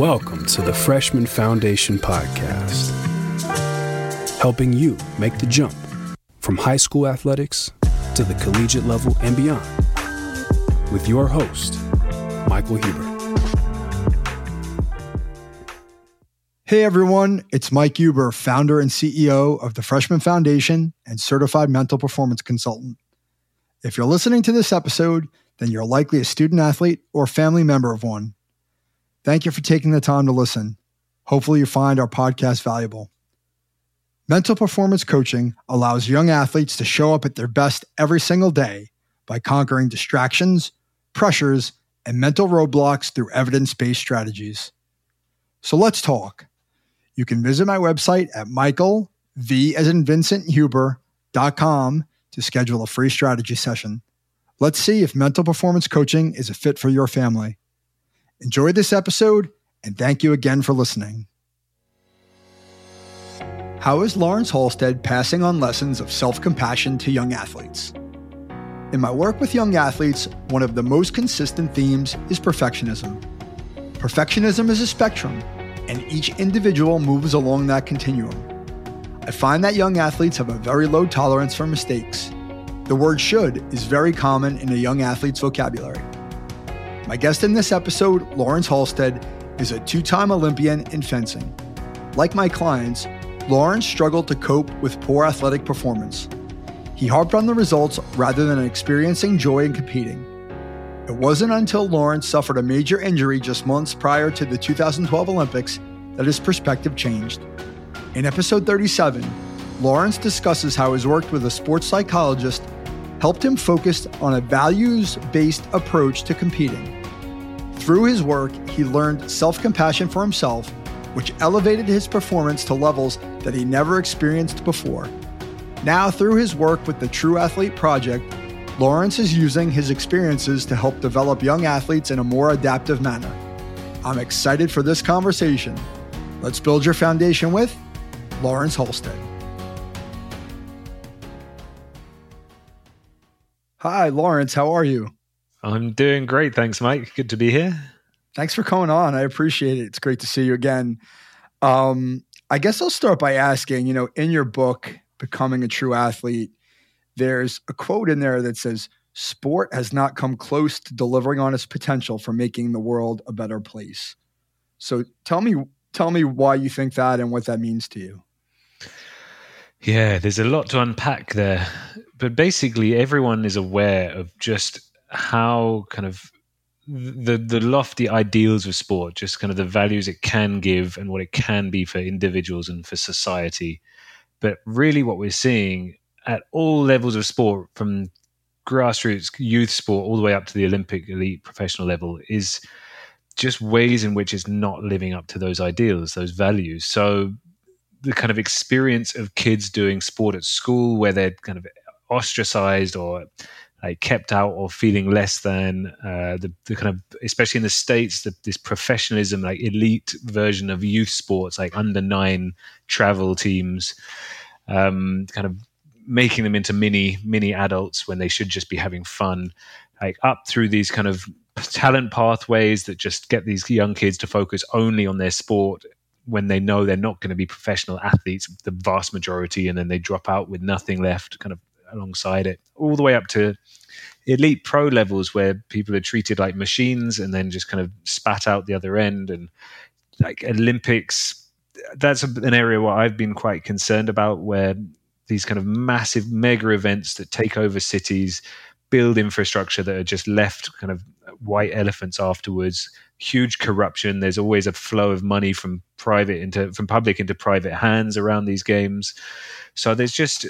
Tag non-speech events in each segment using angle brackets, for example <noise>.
Welcome to the Freshman Foundation Podcast, helping you make the jump from high school athletics to the collegiate level and beyond. With your host, Michael Huber. Hey everyone, it's Mike Huber, founder and CEO of the Freshman Foundation and certified mental performance consultant. If you're listening to this episode, then you're likely a student athlete or family member of one. Thank you for taking the time to listen. Hopefully, you find our podcast valuable. Mental performance coaching allows young athletes to show up at their best every single day by conquering distractions, pressures, and mental roadblocks through evidence based strategies. So let's talk. You can visit my website at Michael, V as in Vincent Huber.com to schedule a free strategy session. Let's see if mental performance coaching is a fit for your family. Enjoy this episode, and thank you again for listening. How is Laurence Halsted passing on lessons of self compassion to young athletes? In my work with young athletes, one of the most consistent themes is perfectionism. Perfectionism is a spectrum, and each individual moves along that continuum. I find that young athletes have a very low tolerance for mistakes. The word should is very common in a young athlete's vocabulary. My guest in this episode, Laurence Halsted, is a two time Olympian in fencing. Like my clients, Laurence struggled to cope with poor athletic performance. He harped on the results rather than experiencing joy in competing. It wasn't until Laurence suffered a major injury just months prior to the 2012 Olympics that his perspective changed. In episode 37, Laurence discusses how his work with a sports psychologist helped him focus on a values based approach to competing. Through his work, he learned self compassion for himself, which elevated his performance to levels that he never experienced before. Now, through his work with the True Athlete Project, Laurence is using his experiences to help develop young athletes in a more adaptive manner. I'm excited for this conversation. Let's build your foundation with Laurence Halsted. Hi, Laurence. How are you? I'm doing great. Thanks, Mike. Good to be here. Thanks for coming on. I appreciate it. It's great to see you again. Um, I guess I'll start by asking you know, in your book, Becoming a True Athlete, there's a quote in there that says, Sport has not come close to delivering on its potential for making the world a better place. So tell me, tell me why you think that and what that means to you. Yeah, there's a lot to unpack there. But basically, everyone is aware of just how kind of the the lofty ideals of sport, just kind of the values it can give and what it can be for individuals and for society. But really, what we're seeing at all levels of sport, from grassroots youth sport all the way up to the Olympic elite professional level, is just ways in which it's not living up to those ideals, those values. So the kind of experience of kids doing sport at school where they're kind of ostracized or like kept out or feeling less than uh, the, the kind of especially in the states the, this professionalism like elite version of youth sports like under nine travel teams um, kind of making them into mini mini adults when they should just be having fun. Like up through these kind of talent pathways that just get these young kids to focus only on their sport when they know they're not going to be professional athletes the vast majority and then they drop out with nothing left kind of alongside it, all the way up to elite pro levels where people are treated like machines and then just kind of spat out the other end. And like Olympics, that's an area where I've been quite concerned about, where these kind of massive mega events that take over cities build infrastructure that are just left kind of white elephants afterwards huge corruption there's always a flow of money from private into from public into private hands around these games so there's just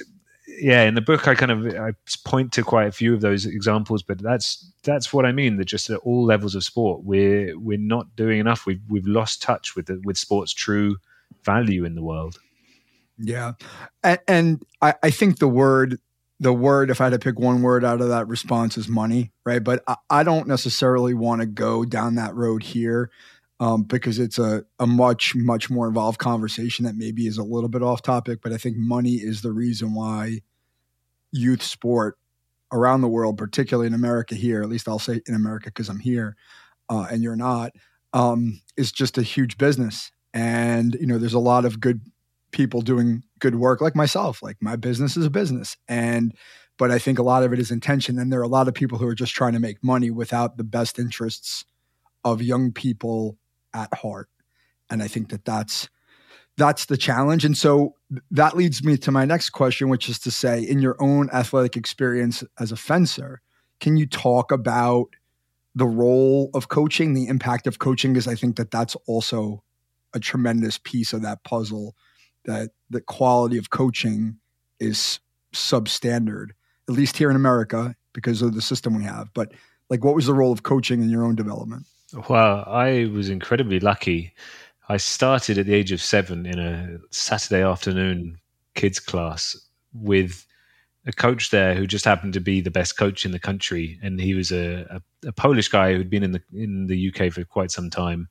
yeah, in the book, I kind of I point to quite a few of those examples, but that's that's what I mean. That just at all levels of sport, we're we're not doing enough. We've we've lost touch with the, with sport's true value in the world. Yeah, and, and I, I think the word the word, if I had to pick one word out of that response, is money, right? But I, I don't necessarily want to go down that road here um, because it's a, a much, much more involved conversation that maybe is a little bit off topic. But I think money is the reason why youth sport around the world, particularly in America here, at least I'll say in America because I'm here uh, and you're not, um, is just a huge business. And, you know, there's a lot of good people doing good work like myself. Like my business is a business. And, but I think a lot of it is intention. And there are a lot of people who are just trying to make money without the best interests of young people at heart. And I think that that's, that's the challenge. And so that leads me to my next question, which is to say, in your own athletic experience as a fencer, can you talk about the role of coaching, the impact of coaching? Because I think that that's also a tremendous piece of that puzzle. That the quality of coaching is substandard, at least here in America, because of the system we have. But like, what was the role of coaching in your own development? Well, I was incredibly lucky I started at the age of seven in a Saturday afternoon kids class with a coach there who just happened to be the best coach in the country, and he was a, a, a Polish guy who'd been in the in the UK for quite some time.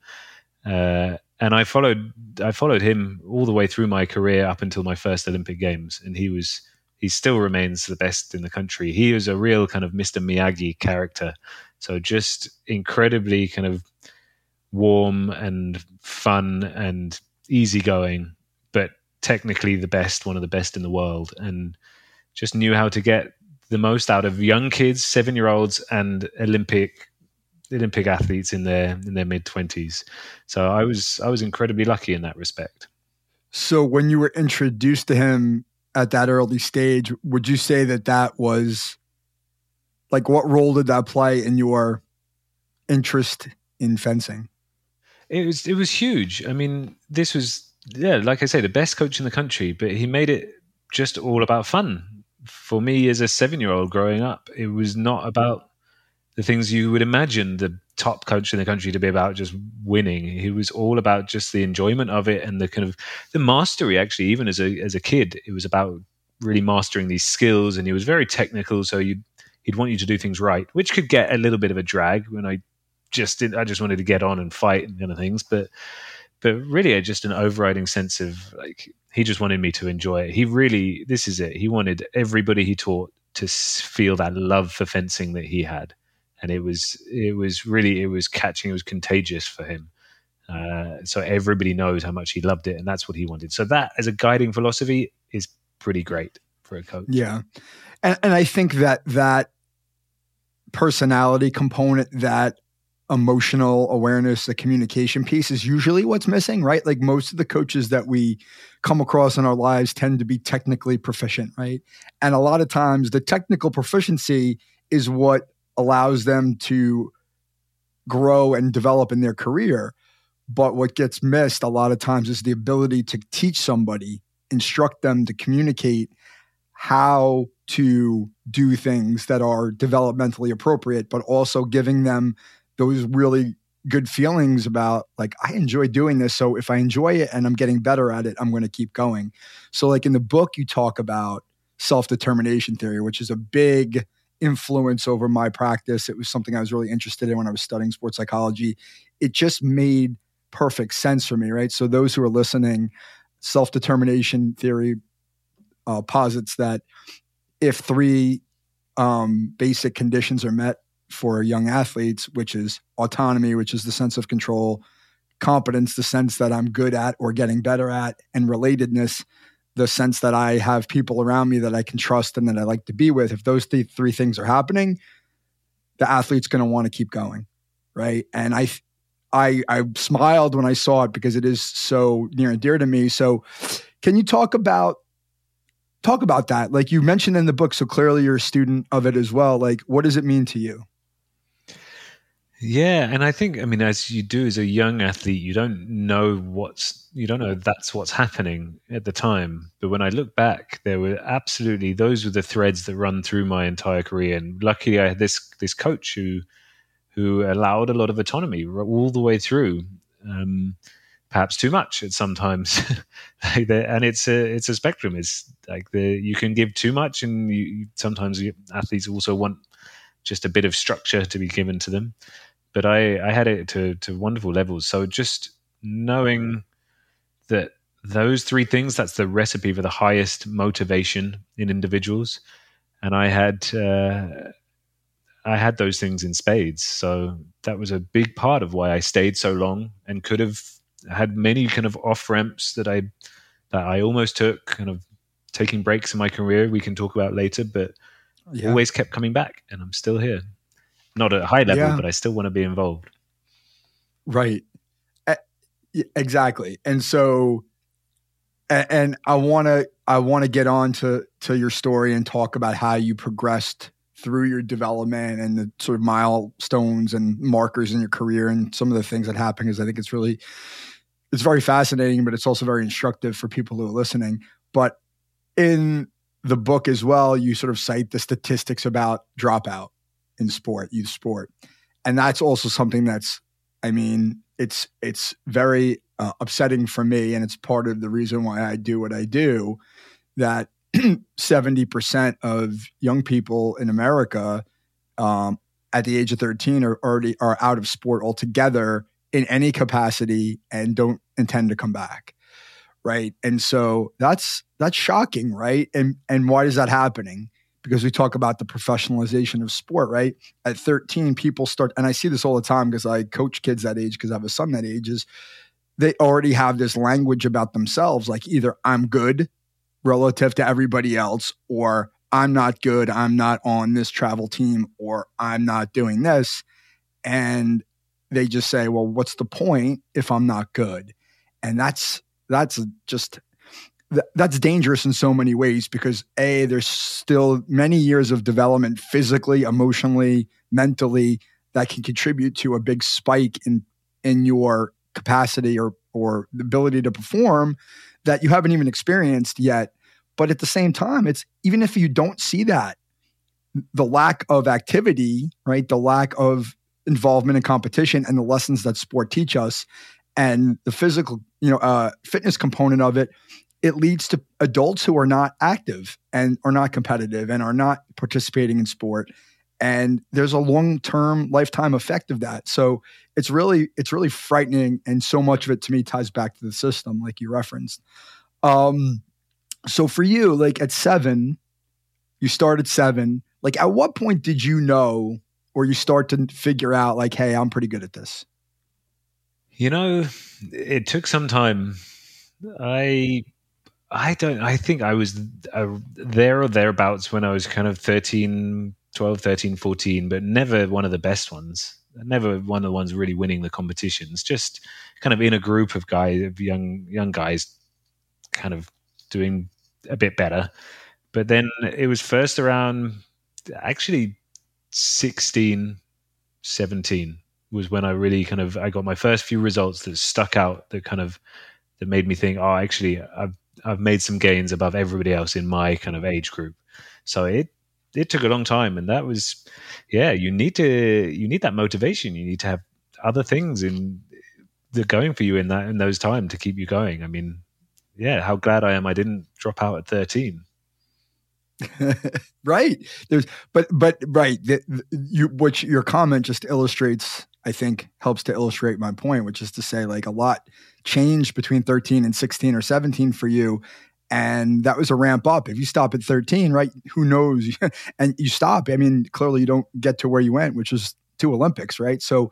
Uh, and I followed I followed him all the way through my career up until my first Olympic Games, and he was he still remains the best in the country. He was a real kind of Mr. Miyagi character, so just incredibly kind of warm and fun and easygoing, but technically the best, one of the best in the world, and just knew how to get the most out of young kids, seven year olds, and Olympic Olympic athletes in their in their mid twenties. So I was I was incredibly lucky in that respect. So when you were introduced to him at that early stage, would you say that that was like what role did that play in your interest in fencing? It was it was huge. I mean, this was yeah, like I say, the best coach in the country, but he made it just all about fun. For me, as a seven-year-old growing up, it was not about the things you would imagine the top coach in the country to be about just winning. He was all about just the enjoyment of it and the kind of the mastery. Actually, even as a as a kid, it was about really mastering these skills, and he was very technical. So you he'd want you to do things right, which could get a little bit of a drag when I just I just wanted to get on and fight and kind of things. But but really, just an overriding sense of like he just wanted me to enjoy it. He really, this is it. He wanted everybody he taught to feel that love for fencing that he had, and it was it was really it was catching. It was contagious for him. Uh, so everybody knows how much he loved it, and that's what he wanted. So that, as a guiding philosophy, is pretty great for a coach. Yeah, and, and I think that that personality component that emotional awareness, the communication piece is usually what's missing, right? Like most of the coaches that we come across in our lives tend to be technically proficient, right? And a lot of times the technical proficiency is what allows them to grow and develop in their career. But what gets missed a lot of times is the ability to teach somebody, instruct them to communicate how to do things that are developmentally appropriate, but also giving them those really good feelings about like I enjoy doing this. So if I enjoy it and I'm getting better at it, I'm going to keep going. So like in the book, you talk about self determination theory, which is a big influence over my practice. It was something I was really interested in when I was studying sports psychology. It just made perfect sense for me, right? So those who are listening, self determination theory uh, posits that if three um, basic conditions are met, for young athletes, which is autonomy, which is the sense of control, competence, the sense that I'm good at or getting better at, and relatedness, the sense that I have people around me that I can trust and that I like to be with. If those th- three things are happening, the athlete's going to want to keep going, right? And I, I, I smiled when I saw it because it is so near and dear to me. So, can you talk about talk about that? Like you mentioned in the book, so clearly you're a student of it as well. Like, what does it mean to you? Yeah, and I think I mean as you do as a young athlete, you don't know what's you don't know that's what's happening at the time. But when I look back, there were absolutely those were the threads that run through my entire career. And luckily, I had this this coach who who allowed a lot of autonomy all the way through. Um, perhaps too much at sometimes, <laughs> and it's a it's a spectrum. It's like the you can give too much, and you, sometimes athletes also want just a bit of structure to be given to them but I, I had it to, to wonderful levels. So just knowing that those three things, that's the recipe for the highest motivation in individuals. And I had, uh, I had those things in spades. So that was a big part of why I stayed so long and could have had many kind of off ramps that I that I almost took, kind of taking breaks in my career. We can talk about later, but yeah. always kept coming back, and I'm still here. Not at a high level, yeah. but I still want to be involved. Right. Exactly. And so, and I want to I want to get on to to your story and talk about how you progressed through your development and the sort of milestones and markers in your career and some of the things that happen because I think it's really it's very fascinating, but it's also very instructive for people who are listening. But in the book as well, you sort of cite the statistics about dropout in sport, youth sport. And that's also something that's, I mean, it's it's very uh, upsetting for me, and it's part of the reason why I do what I do. That <clears throat> seventy percent of young people in America um, at the age of thirteen are already are out of sport altogether in any capacity and don't intend to come back right and so that's that's shocking right and and why is that happening because we talk about the professionalization of sport right at 13 people start and i see this all the time because i coach kids that age because i have a son that age is they already have this language about themselves like either i'm good relative to everybody else or i'm not good i'm not on this travel team or i'm not doing this and they just say, well, what's the point if I'm not good? And that's that's just that's dangerous in so many ways because a there's still many years of development physically, emotionally, mentally that can contribute to a big spike in in your capacity or or the ability to perform that you haven't even experienced yet. But at the same time, it's even if you don't see that, the lack of activity, right? The lack of involvement in competition and the lessons that sport teach us and the physical you know uh, fitness component of it it leads to adults who are not active and are not competitive and are not participating in sport and there's a long-term lifetime effect of that so it's really it's really frightening and so much of it to me ties back to the system like you referenced um so for you like at seven you started seven like at what point did you know or you start to figure out like, hey, I'm pretty good at this? You know, it took some time. I I don't I think I was uh, there or thereabouts when I was kind of 13 12 13 14 but never one of the best ones. Never one of the ones really winning the competitions. Just kind of in a group of guys of young young guys kind of doing a bit better. But then it was first around actually 16, 17 was when I really kind of I got my first few results that stuck out that kind of that made me think, oh, actually, I've I've made some gains above everybody else in my kind of age group. So it it took a long time, and that was, yeah, you need to you need that motivation. You need to have other things in that going for you in that in those time to keep you going. I mean, yeah, how glad I am I didn't drop out at thirteen. <laughs> right. There's, but, but, right. The, the, you, which your comment just illustrates, I think helps to illustrate my point, which is to say, like, a lot changed between 13 and 16 or 17 for you. And that was a ramp up. If you stop at 13, right, who knows? <laughs> and you stop. I mean, clearly you don't get to where you went, which is two Olympics, right? So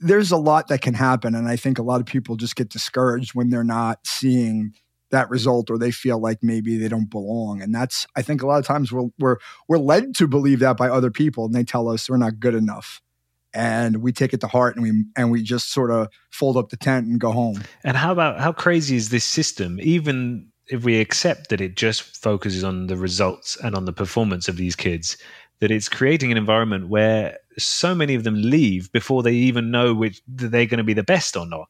there's a lot that can happen. And I think a lot of people just get discouraged when they're not seeing that result or they feel like maybe they don't belong and that's i think a lot of times we're we're we're led to believe that by other people and they tell us we're not good enough and we take it to heart and we and we just sort of fold up the tent and go home and how about how crazy is this system even if we accept that it just focuses on the results and on the performance of these kids that it's creating an environment where so many of them leave before they even know which they're going to be the best or not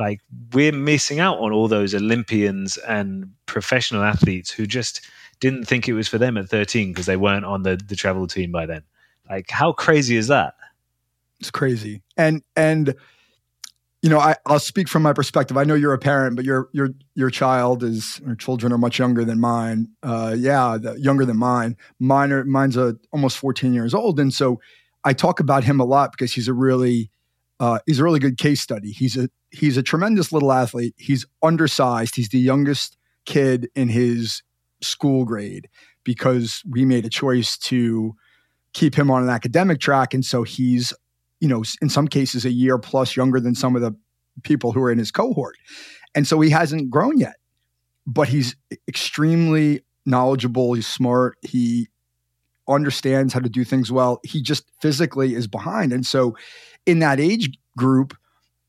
like we're missing out on all those Olympians and professional athletes who just didn't think it was for them at 13 because they weren't on the, the travel team by then. Like how crazy is that? It's crazy. And and you know, I, I'll speak from my perspective. I know you're a parent, but your your your child is or children are much younger than mine. Uh, yeah, the, younger than mine. Mine are mine's a, almost 14 years old, and so I talk about him a lot because he's a really uh, he's a really good case study. He's a he's a tremendous little athlete. He's undersized. He's the youngest kid in his school grade because we made a choice to keep him on an academic track. And so he's, you know, in some cases a year plus younger than some of the people who are in his cohort. And so he hasn't grown yet, but he's extremely knowledgeable. He's smart. He understands how to do things well. He just physically is behind. And so in that age group,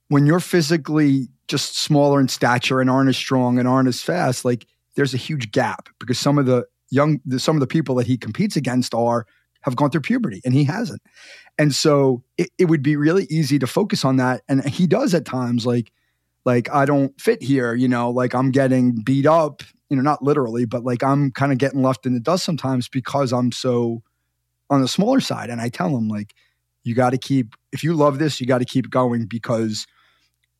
when you're physically just smaller in stature and aren't as strong and aren't as fast, like there's a huge gap because some of the young, some of the people that he competes against are have gone through puberty and he hasn't. And so it, it would be really easy to focus on that. And he does at times like, like I don't fit here, you know, like I'm getting beat up, you know, not literally, but like I'm kind of getting left in the dust sometimes because I'm so on the smaller side. And I tell him like, you got to keep, if you love this, you got to keep going because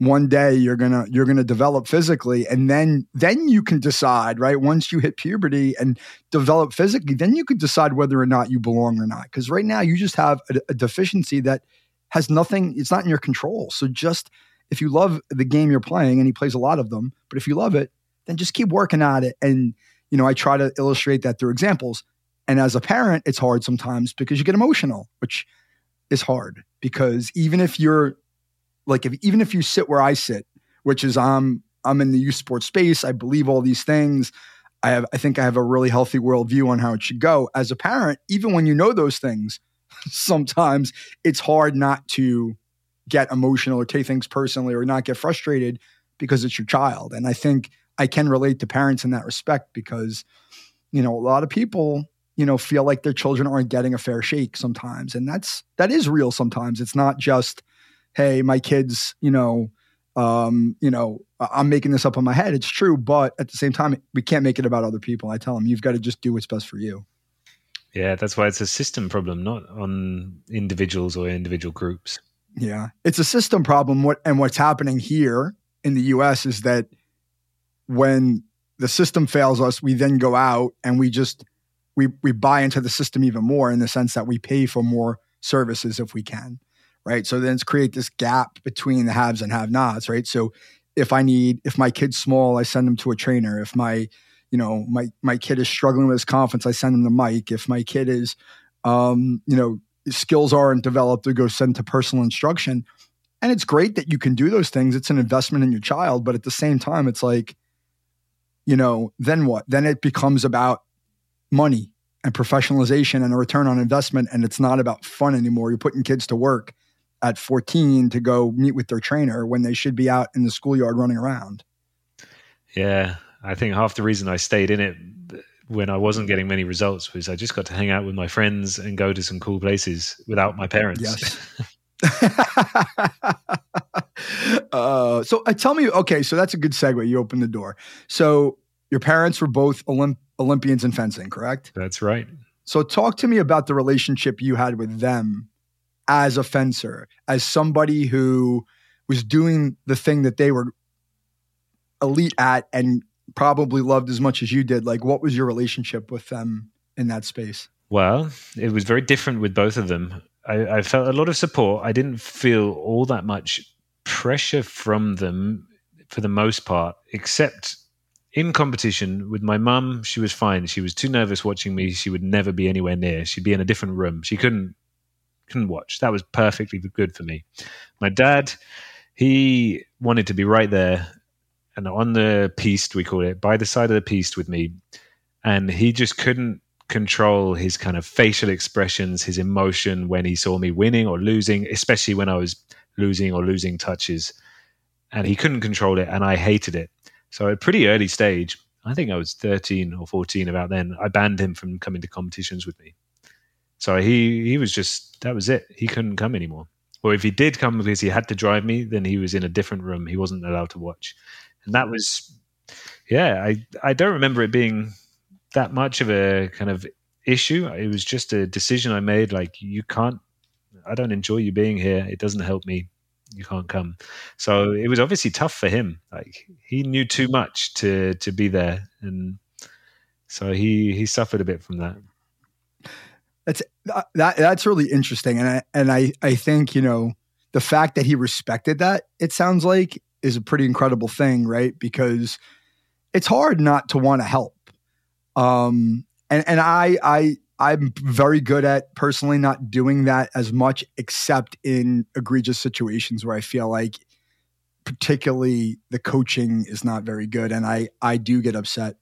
one day you're gonna you're gonna develop physically and then then you can decide right? Once you hit puberty and develop physically then you can decide whether or not you belong or not. Because right now you just have a, a, deficiency that has nothing it's not in your control. So just if you love the game you're playing and he plays a lot of them but if you love it then just keep working at it. And you know i try to illustrate that through examples. And as a parent it's hard sometimes because you get emotional which is hard because even if you're like if even if you sit where I sit, which is I'm I'm in the youth sports space, I believe all these things. I have I think I have a really healthy worldview on how it should go. As a parent, even when you know those things, <laughs> sometimes it's hard not to get emotional or take things personally or not get frustrated because it's your child. And I think I can relate to parents in that respect because, you know, a lot of people, you know, feel like their children aren't getting a fair shake sometimes. And that's that is real sometimes. It's not just hey, my kids, you know, um, you know, I'm making this up on my head. It's true, but at the same time, we can't make it about other people. I tell them you've got to just do what's best for you. Yeah, that's why it's a system problem, not on individuals or individual groups. Yeah, it's a system problem. What and what's happening here in the U.S. is that when the system fails us, we then go out and we just we we buy into the system even more in the sense that we pay for more services if we can right? So then it's create this gap between the haves and have nots, right? So if I need, if my kid's small, I send them to a trainer. If my, you know, my my kid is struggling with his confidence, I send them to Mike. If my kid is, um, you know, skills aren't developed, to go send to personal instruction. And it's great that you can do those things. It's an investment in your child, but at the same time, it's like, you know, then what? Then it becomes about money and professionalization and a return on investment, and it's not about fun anymore. You're putting kids to work at 14 to go meet with their trainer when they should be out in the schoolyard running around. Yeah, I think half the reason I stayed in it when I wasn't getting many results was I just got to hang out with my friends and go to some cool places without my parents. Yes. <laughs> <laughs> uh, so uh, tell me, okay, so that's a good segue. You opened the door. So your parents were both Olymp- Olympians in fencing, correct? That's right. So talk to me about the relationship you had with them as a fencer, as somebody who was doing the thing that they were elite at and probably loved as much as you did. Like, what was your relationship with them in that space? Well, it was very different with both of them. I, I felt a lot of support. I didn't feel all that much pressure from them for the most part, except in competition with my mum. She was fine. She was too nervous watching me. She would never be anywhere near. She'd be in a different room. She couldn't can watch. That was perfectly good for me. My dad, he wanted to be right there and on the piste, we call it, by the side of the piste with me. And he just couldn't control his kind of facial expressions, his emotion when he saw me winning or losing, especially when I was losing or losing touches. And he couldn't control it, and I hated it. So at a pretty early stage, I think I was 13 or 14 about then, I banned him from coming to competitions with me. So he he was just that was it. He couldn't come anymore. Or if he did come because he had to drive me, then he was in a different room. He wasn't allowed to watch, and that was yeah. I I don't remember it being that much of a kind of issue. It was just a decision I made. Like you can't. I don't enjoy you being here. It doesn't help me. You can't come. So it was obviously tough for him. Like he knew too much to to be there, and so he he suffered a bit from that. That's that that's really interesting, and I and I I think you know the fact that he respected that it sounds like is a pretty incredible thing, right? Because it's hard not to want to help. Um, and and I I I'm very good at personally not doing that as much, except in egregious situations where I feel like, particularly the coaching is not very good, and I I do get upset,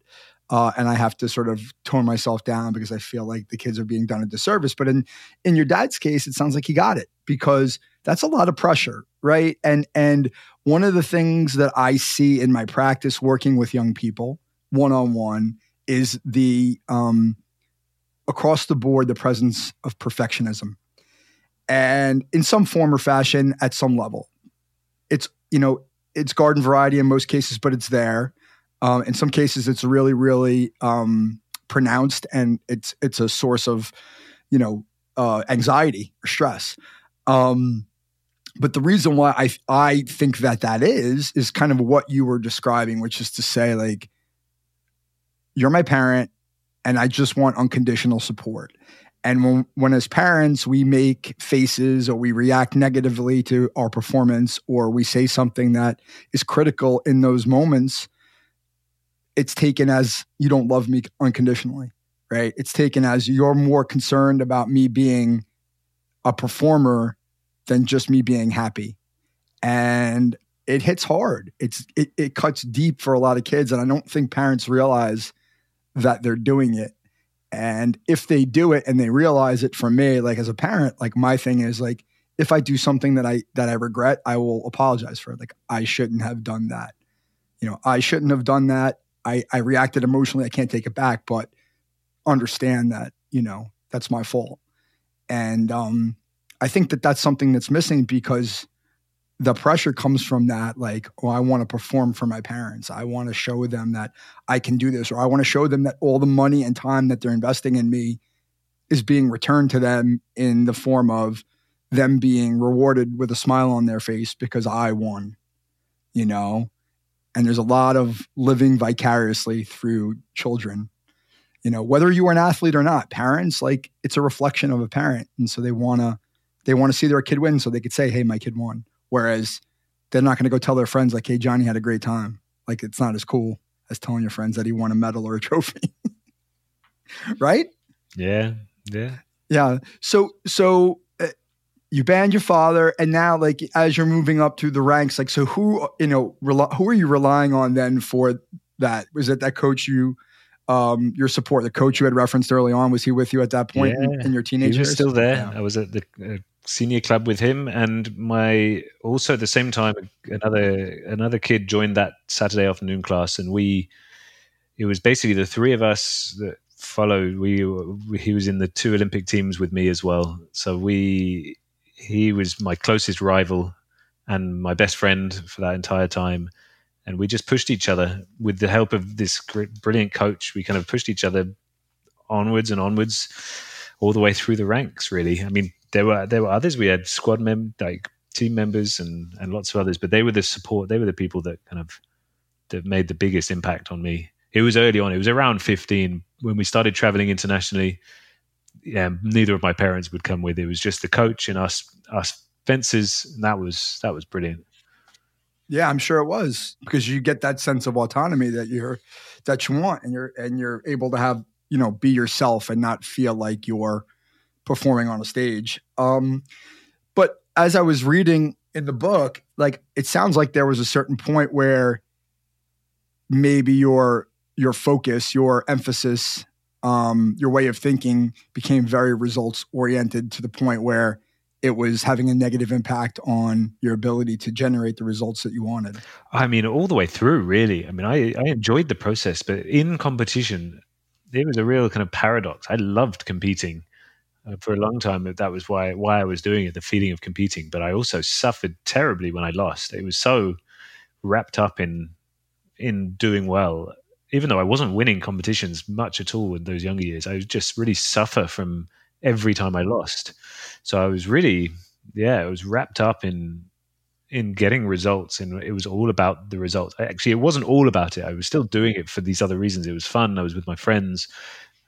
uh, and I have to sort of tone myself down because I feel like the kids are being done a disservice. But in in your dad's case, it sounds like he got it because that's a lot of pressure, right? And and one of the things that I see in my practice working with young people one on one is the um, across the board the presence of perfectionism and in some form or fashion at some level it's you know it's garden variety in most cases but it's there um, in some cases it's really really um, pronounced and it's it's a source of you know uh, anxiety or stress um, but the reason why I I think that that is is kind of what you were describing, which is to say like you're my parent and I just want unconditional support. And when, when as parents we make faces or we react negatively to our performance or we say something that is critical in those moments, it's taken as you don't love me unconditionally, right? It's taken as you're more concerned about me being a performer than just me being happy. And it hits hard. It's it, it cuts deep for a lot of kids. And I don't think parents realize that they're doing it. And if they do it and they realize it for me, like as a parent, like my thing is like if I do something that I that I regret, I will apologize for it. Like I shouldn't have done that. You know, I shouldn't have done that. I, I reacted emotionally. I can't take it back, but understand that, you know, that's my fault. And um, I think that that's something that's missing because the pressure comes from that like oh i want to perform for my parents i want to show them that i can do this or i want to show them that all the money and time that they're investing in me is being returned to them in the form of them being rewarded with a smile on their face because i won you know and there's a lot of living vicariously through children you know whether you are an athlete or not parents like it's a reflection of a parent and so they want to they want to see their kid win so they could say hey my kid won Whereas they're not going to go tell their friends like, "Hey, Johnny had a great time." Like it's not as cool as telling your friends that he won a medal or a trophy, <laughs> right? Yeah, yeah, yeah. So, so you banned your father, and now, like, as you're moving up through the ranks, like, so who, you know, rel- who are you relying on then for that? Was it that coach you? Um, your support, the coach you had referenced early on, was he with you at that point yeah, in, in, your teenage He was years? still there. Yeah. I was at the uh, senior club with him, and my also at the same time another another kid joined that Saturday afternoon class, and we it was basically the three of us that followed. We, we he was in the two Olympic teams with me as well, so we he was my closest rival and my best friend for that entire time. And we just pushed each other with the help of this brilliant coach. We kind of pushed each other onwards and onwards all the way through the ranks. Really, I mean, there were there were others. We had squad mem like team members and and lots of others, but they were the support. They were the people that kind of that made the biggest impact on me. It was early on. It was around fifteen when we started traveling internationally. Yeah, neither of my parents would come with. It was just the coach and us us fences, and that was that was brilliant. Yeah, I'm sure it was because you get that sense of autonomy that you're that you want, and you're and you're able to have you know be yourself and not feel like you're performing on a stage. Um, but as I was reading in the book, like it sounds like there was a certain point where maybe your your focus, your emphasis, um, your way of thinking became very results oriented to the point where it was having a negative impact on your ability to generate the results that you wanted. I mean, all the way through, really. I mean, I, I enjoyed the process, but in competition, it was a real kind of paradox. I loved competing. Uh, for a long time, that was why why I was doing it, the feeling of competing. But I also suffered terribly when I lost. It was so wrapped up in in doing well, even though I wasn't winning competitions much at all in those younger years. I just really suffer from every time I lost. So I was really, yeah, I was wrapped up in in getting results and it was all about the results actually it wasn't all about it i was still doing it for these other reasons it was fun i was with my friends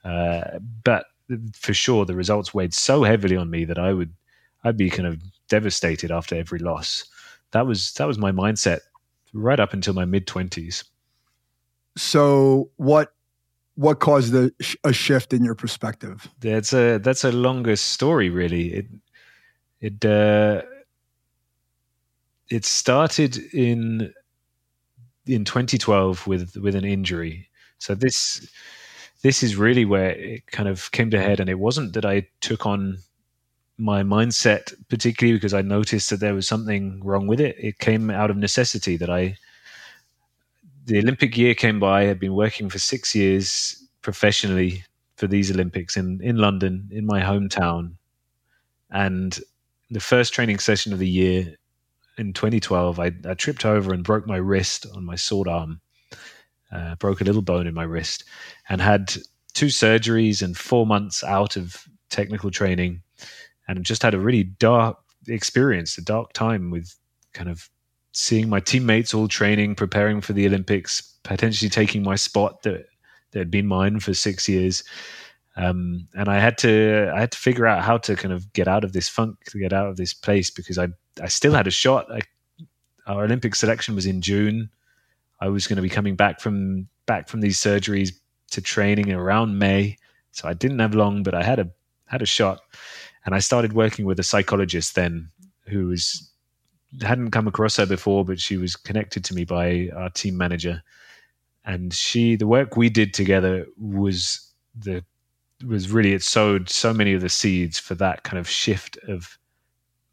uh, but for sure the results weighed so heavily on me that I would I'd be kind of devastated after every loss. That was that was my mindset right up until my mid twenties. So what what caused a, a shift in your perspective? That's a that's a longer story, really. It it uh, it started in in 2012 with with an injury. So this this is really where it kind of came to head, and it wasn't that I took on my mindset particularly because I noticed that there was something wrong with it. It came out of necessity that I the Olympic year came by. I'd been working for six years professionally for these Olympics in, in London, in my hometown. And the first training session of the year in 2012, I, I tripped over and broke my wrist on my sword arm, uh, broke a little bone in my wrist, and had two surgeries and four months out of technical training. And just had a really dark experience, a dark time with kind of seeing my teammates all training, preparing for the Olympics, potentially taking my spot that that had been mine for six years. Um, and I had to I had to figure out how to kind of get out of this funk, to get out of this place because I I still had a shot. I, our Olympic selection was in June. I was going to be coming back from back from these surgeries to training around May, so I didn't have long, but I had a had a shot, and I started working with a psychologist then who was hadn't come across her before, but she was connected to me by our team manager, and she the work we did together was the was really it sowed so many of the seeds for that kind of shift of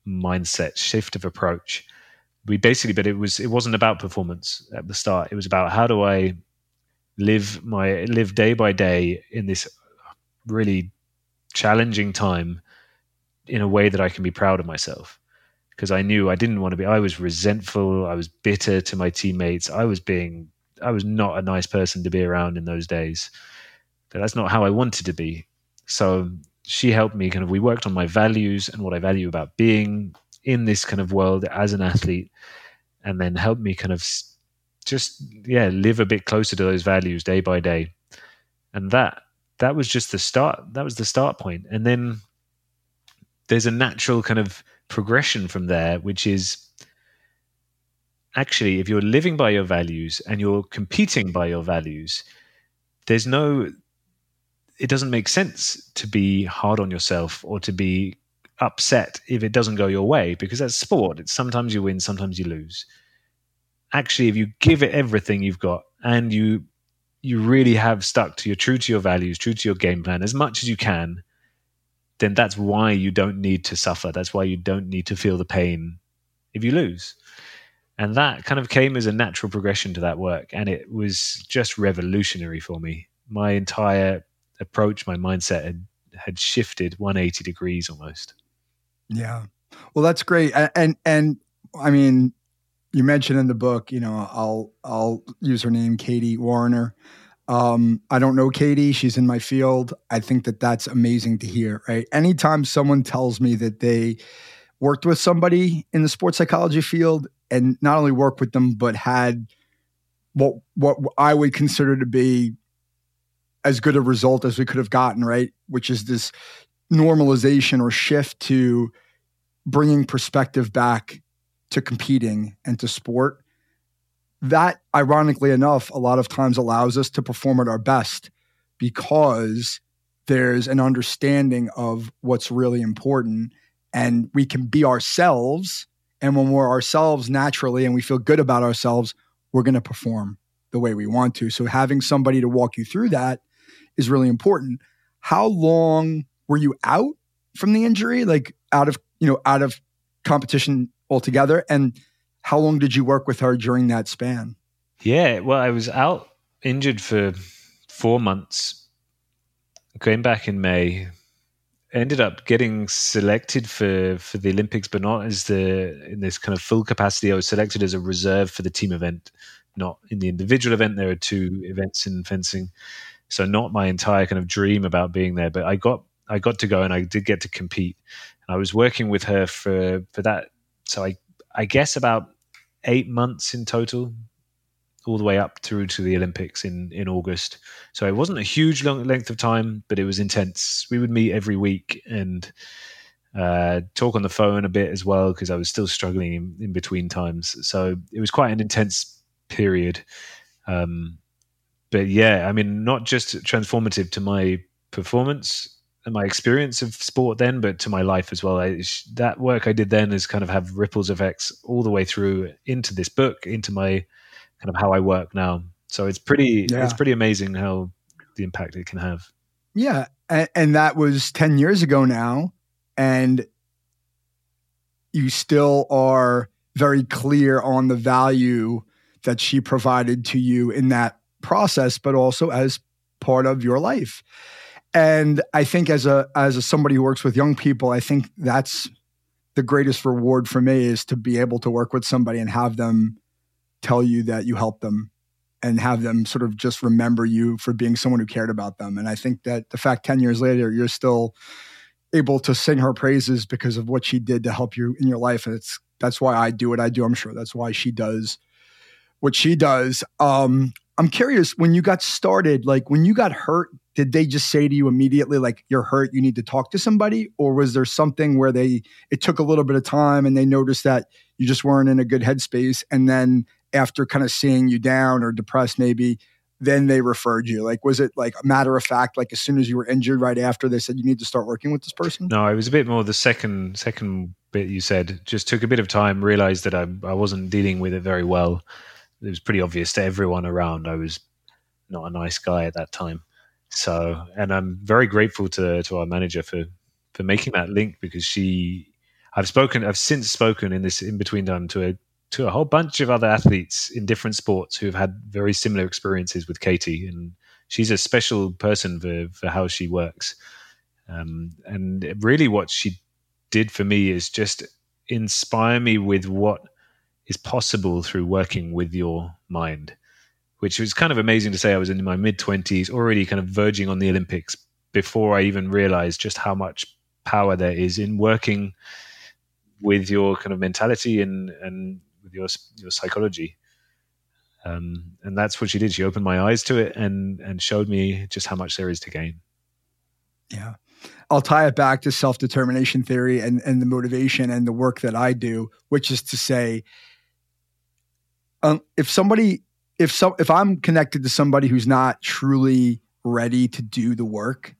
mindset, shift of approach. We basically, but it was it wasn't about performance at the start. It was about how do I live my live day by day in this really challenging time in a way that I can be proud of myself because I knew I didn't want to be. I was resentful. I was bitter to my teammates. I was being. I was not a nice person to be around in those days. But that's not how I wanted to be. So she helped me. Kind of, we worked on my values and what I value about being in this kind of world as an athlete, and then helped me kind of just yeah live a bit closer to those values day by day. And that that was just the start. That was the start point. And then there's a natural kind of progression from there, which is actually if you're living by your values and you're competing by your values, there's no, it doesn't make sense to be hard on yourself or to be upset if it doesn't go your way because that's sport. It's sometimes you win, sometimes you lose. Actually, if you give it everything you've got and you you really have stuck to your true to your values, true to your game plan as much as you can, then that's why you don't need to suffer. That's why you don't need to feel the pain if you lose. And that kind of came as a natural progression to that work. And it was just revolutionary for me. My entire approach, my mindset had, had shifted 180 degrees almost. Yeah. Well, that's great. And, and, and I mean, you mentioned in the book, you know, I'll, I'll use her name, Katie Warner. Um, I don't know Katie. She's in my field. I think that that's amazing to hear, right? Anytime someone tells me that they worked with somebody in the sports psychology field and not only worked with them, but had what what I would consider to be as good a result as we could have gotten, right? Which is this normalization or shift to bringing perspective back to competing and to sport that ironically enough a lot of times allows us to perform at our best because there's an understanding of what's really important and we can be ourselves. And when we're ourselves naturally and we feel good about ourselves we're going to perform the way we want to. So having somebody to walk you through that is really important. How long were you out from the injury? Like out of you know out of competition altogether? And how long did you work with her during that span? Yeah, well, I was out injured for four months. Came back in May. Ended up getting selected for for the Olympics, but not as the in this kind of full capacity. I was selected as a reserve for the team event, not in the individual event. There are two events in fencing, so not my entire kind of dream about being there. But I got I got to go and I did get to compete. And I was working with her for for that. So I I guess about eight months in total, all the way up through to the Olympics in in August. So it wasn't a huge long length of time, but it was intense. We would meet every week and uh, talk on the phone a bit as well because I was still struggling in, in, between times. So it was quite an intense period. Um, but yeah, I mean, not just transformative to my performance and my experience of sport then, but to my life as well. I, that work I did then is kind of have ripples effects all the way through into this book, into my kind of how I work now. So it's pretty, yeah. it's pretty amazing how the impact it can have. Yeah, and, and that was ten years ago now, and you still are very clear on the value that she provided to you in that process, but also as part of your life. And I think as a as a somebody who works with young people, I think that's the greatest reward for me is to be able to work with somebody and have them tell you that you helped them and have them sort of just remember you for being someone who cared about them. And I think that the fact 10 years later, you're still able to sing her praises because of what she did to help you in your life. And it's, that's why I do what I do. I'm sure that's why she does what she does. Um, I'm curious when you got started, like when you got hurt, did they just say to you immediately, like, you're hurt, you need to talk to somebody? Or was there something where they, it took a little bit of time and they noticed that you just weren't in a good headspace? And then after kind of seeing you down or depressed, maybe, then they referred you? Like, was it like a matter of fact, like as soon as you were injured right after they said you need to start working with this person? No, it was a bit more the second, second bit you said, just took a bit of time, realized that I, I wasn't dealing with it very well it was pretty obvious to everyone around I was not a nice guy at that time. So, and I'm very grateful to to our manager for for making that link because she, I've spoken, I've since spoken in this in between time to a to a whole bunch of other athletes in different sports who have had very similar experiences with Katie, and she's a special person for for how she works. Um, and really, what she did for me is just inspire me with what is possible through working with your mind, which was kind of amazing to say. I was in my mid 20s, already kind of verging on the Olympics before I even realized just how much power there is in working with your kind of mentality and, and with your, your psychology. Um, and that's what she did. She opened my eyes to it and, and showed me just how much there is to gain. Yeah. I'll tie it back to self determination theory and, and the motivation and the work that I do, which is to say, um, if somebody if some if I'm connected to somebody who's not truly ready to do the work,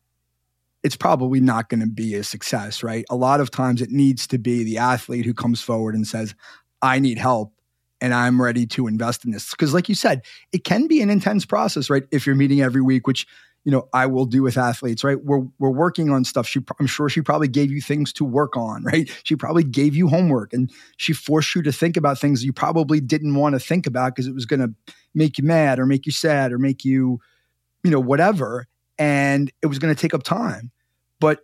it's probably not going to be a success, right? A lot of times it needs to be the athlete who comes forward and says, "I need help." and I'm ready to invest in this. Because, like you said, it can be an intense process, right? If you're meeting every week, which you know, I will do with athletes, right? We're, we're working on stuff. She, I'm sure she probably gave you things to work on, right? She probably gave you homework and she forced you to think about things you probably didn't want to think about because it was going to make you mad or make you sad or make you, you know, whatever. And it was going to take up time. But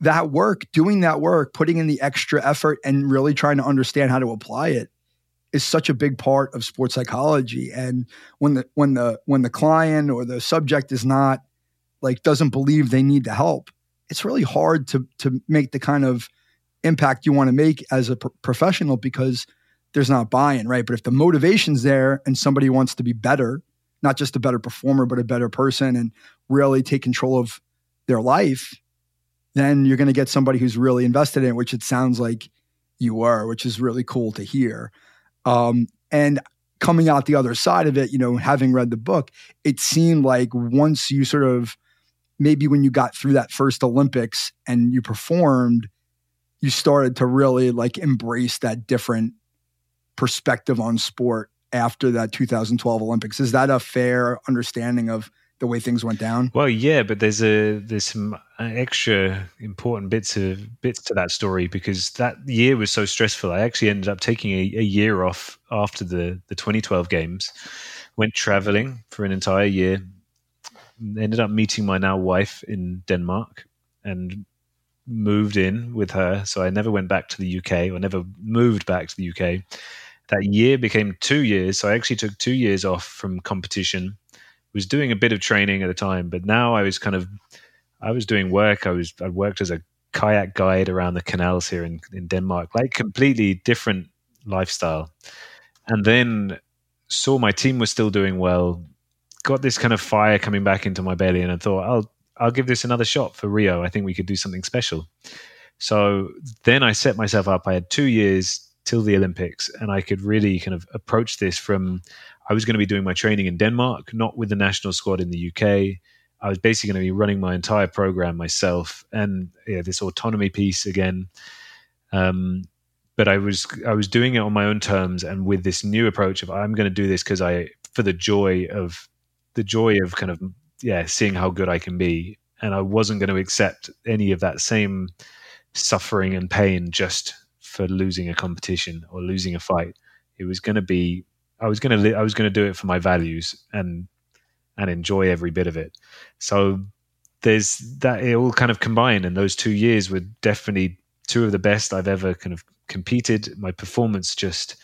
that work, doing that work, putting in the extra effort and really trying to understand how to apply it is such a big part of sports psychology. And when the when the when the client or the subject is not like doesn't believe they need the help, it's really hard to to make the kind of impact you want to make as a professional because there's not buy-in, right? But if the motivation's there and somebody wants to be better, not just a better performer, but a better person and really take control of their life, then you're going to get somebody who's really invested in it, which it sounds like you are, which is really cool to hear. Um, and coming out the other side of it, you know, having read the book, it seemed like once you sort of maybe when you got through that first Olympics and you performed, you started to really like embrace that different perspective on sport after that 2012 Olympics. Is that a fair understanding of the way things went down? Well, yeah, but there's a there's some extra important bits of bits to that story because that year was so stressful. I actually ended up taking a, a year off after the the 2012 games. Went traveling for an entire year. Ended up meeting my now wife in Denmark and moved in with her. So I never went back to the UK or never moved back to the UK. That year became two years. So I actually took two years off from competition was doing a bit of training at the time, but now I was kind of I was doing work. I was I worked as a kayak guide around the canals here in, in Denmark, like completely different lifestyle. And then saw my team was still doing well, got this kind of fire coming back into my belly, and I thought I'll I'll give this another shot for Rio. I think we could do something special. So then I set myself up. I had two years till the Olympics, and I could really kind of approach this from I was going to be doing my training in Denmark, not with the national squad in the UK. I was basically going to be running my entire program myself, and yeah, this autonomy piece again. Um, but I was I was doing it on my own terms and with this new approach of I'm going to do this because I for the joy of the joy of kind of yeah seeing how good I can be, and I wasn't going to accept any of that same suffering and pain just for losing a competition or losing a fight. It was going to be I was going to I was going to do it for my values and and enjoy every bit of it. So there's that it all kind of combined, and those two years were definitely two of the best I've ever kind of competed. My performance just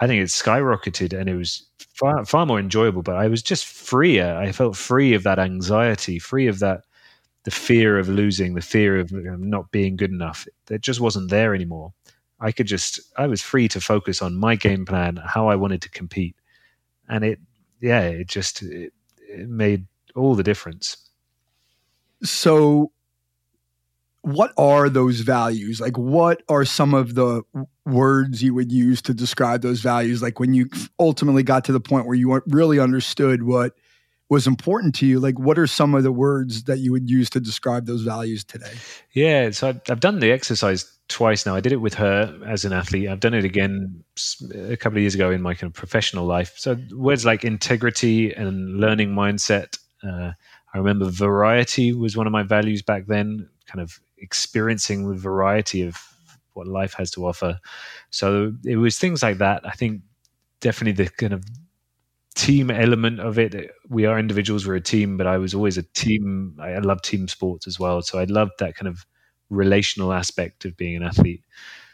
I think it skyrocketed and it was far, far more enjoyable, but I was just freer. I felt free of that anxiety, free of that the fear of losing, the fear of not being good enough. It just wasn't there anymore. I could just, I was free to focus on my game plan, how I wanted to compete. And it, yeah, it just, it, it made all the difference. So, what are those values? Like, what are some of the words you would use to describe those values? Like, when you ultimately got to the point where you really understood what was important to you like what are some of the words that you would use to describe those values today yeah so i've, I've done the exercise twice now i did it with her as an athlete i've done it again a couple of years ago in my kind of professional life so words like integrity and learning mindset uh, i remember variety was one of my values back then kind of experiencing the variety of what life has to offer so it was things like that i think definitely the kind of team element of it. We are individuals, we're a team, but I was always a team. I love team sports as well. So I loved that kind of relational aspect of being an athlete.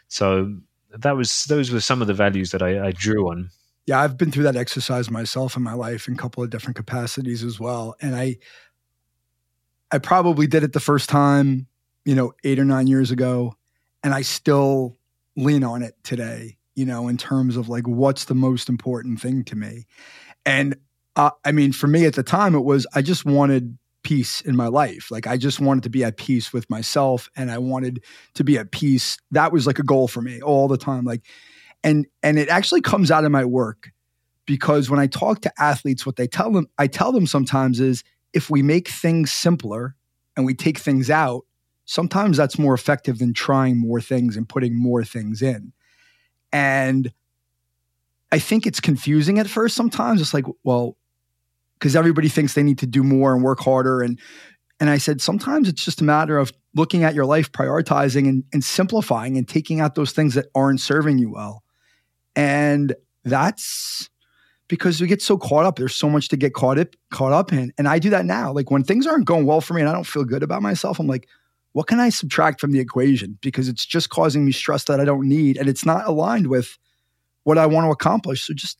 So that was those were some of the values that I, I drew on. Yeah, I've been through that exercise myself in my life in a couple of different capacities as well. And I I probably did it the first time, you know, eight or nine years ago. And I still lean on it today, you know, in terms of like what's the most important thing to me. And uh, I mean, for me at the time, it was I just wanted peace in my life. Like I just wanted to be at peace with myself and I wanted to be at peace. That was like a goal for me all the time. Like, and, and it actually comes out of my work because when I talk to athletes, what they tell them, I tell them sometimes is if we make things simpler and we take things out, sometimes that's more effective than trying more things and putting more things in. And I think it's confusing at first sometimes. It's like, well, because everybody thinks they need to do more and work harder. And and I said, sometimes it's just a matter of looking at your life, prioritizing and, and simplifying and taking out those things that aren't serving you well. And that's because we get so caught up. There's so much to get caught up caught up in. And I do that now. Like when things aren't going well for me and I don't feel good about myself, I'm like, what can I subtract from the equation? Because it's just causing me stress that I don't need. And it's not aligned with what I want to accomplish. So just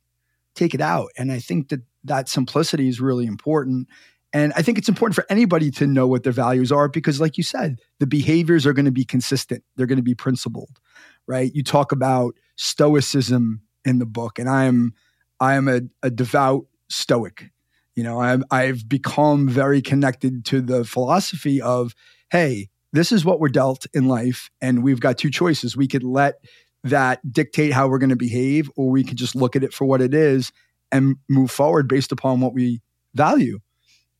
take it out. And I think that that simplicity is really important. And I think it's important for anybody to know what their values are because, like you said, the behaviors are going to be consistent. They're going to be principled, right? You talk about stoicism in the book, and I am I am a, a devout stoic. You know, I'm, I've become very connected to the philosophy of, hey, this is what we're dealt in life, and we've got two choices. We could let that dictate how we're going to behave, or we could just look at it for what it is and move forward based upon what we value.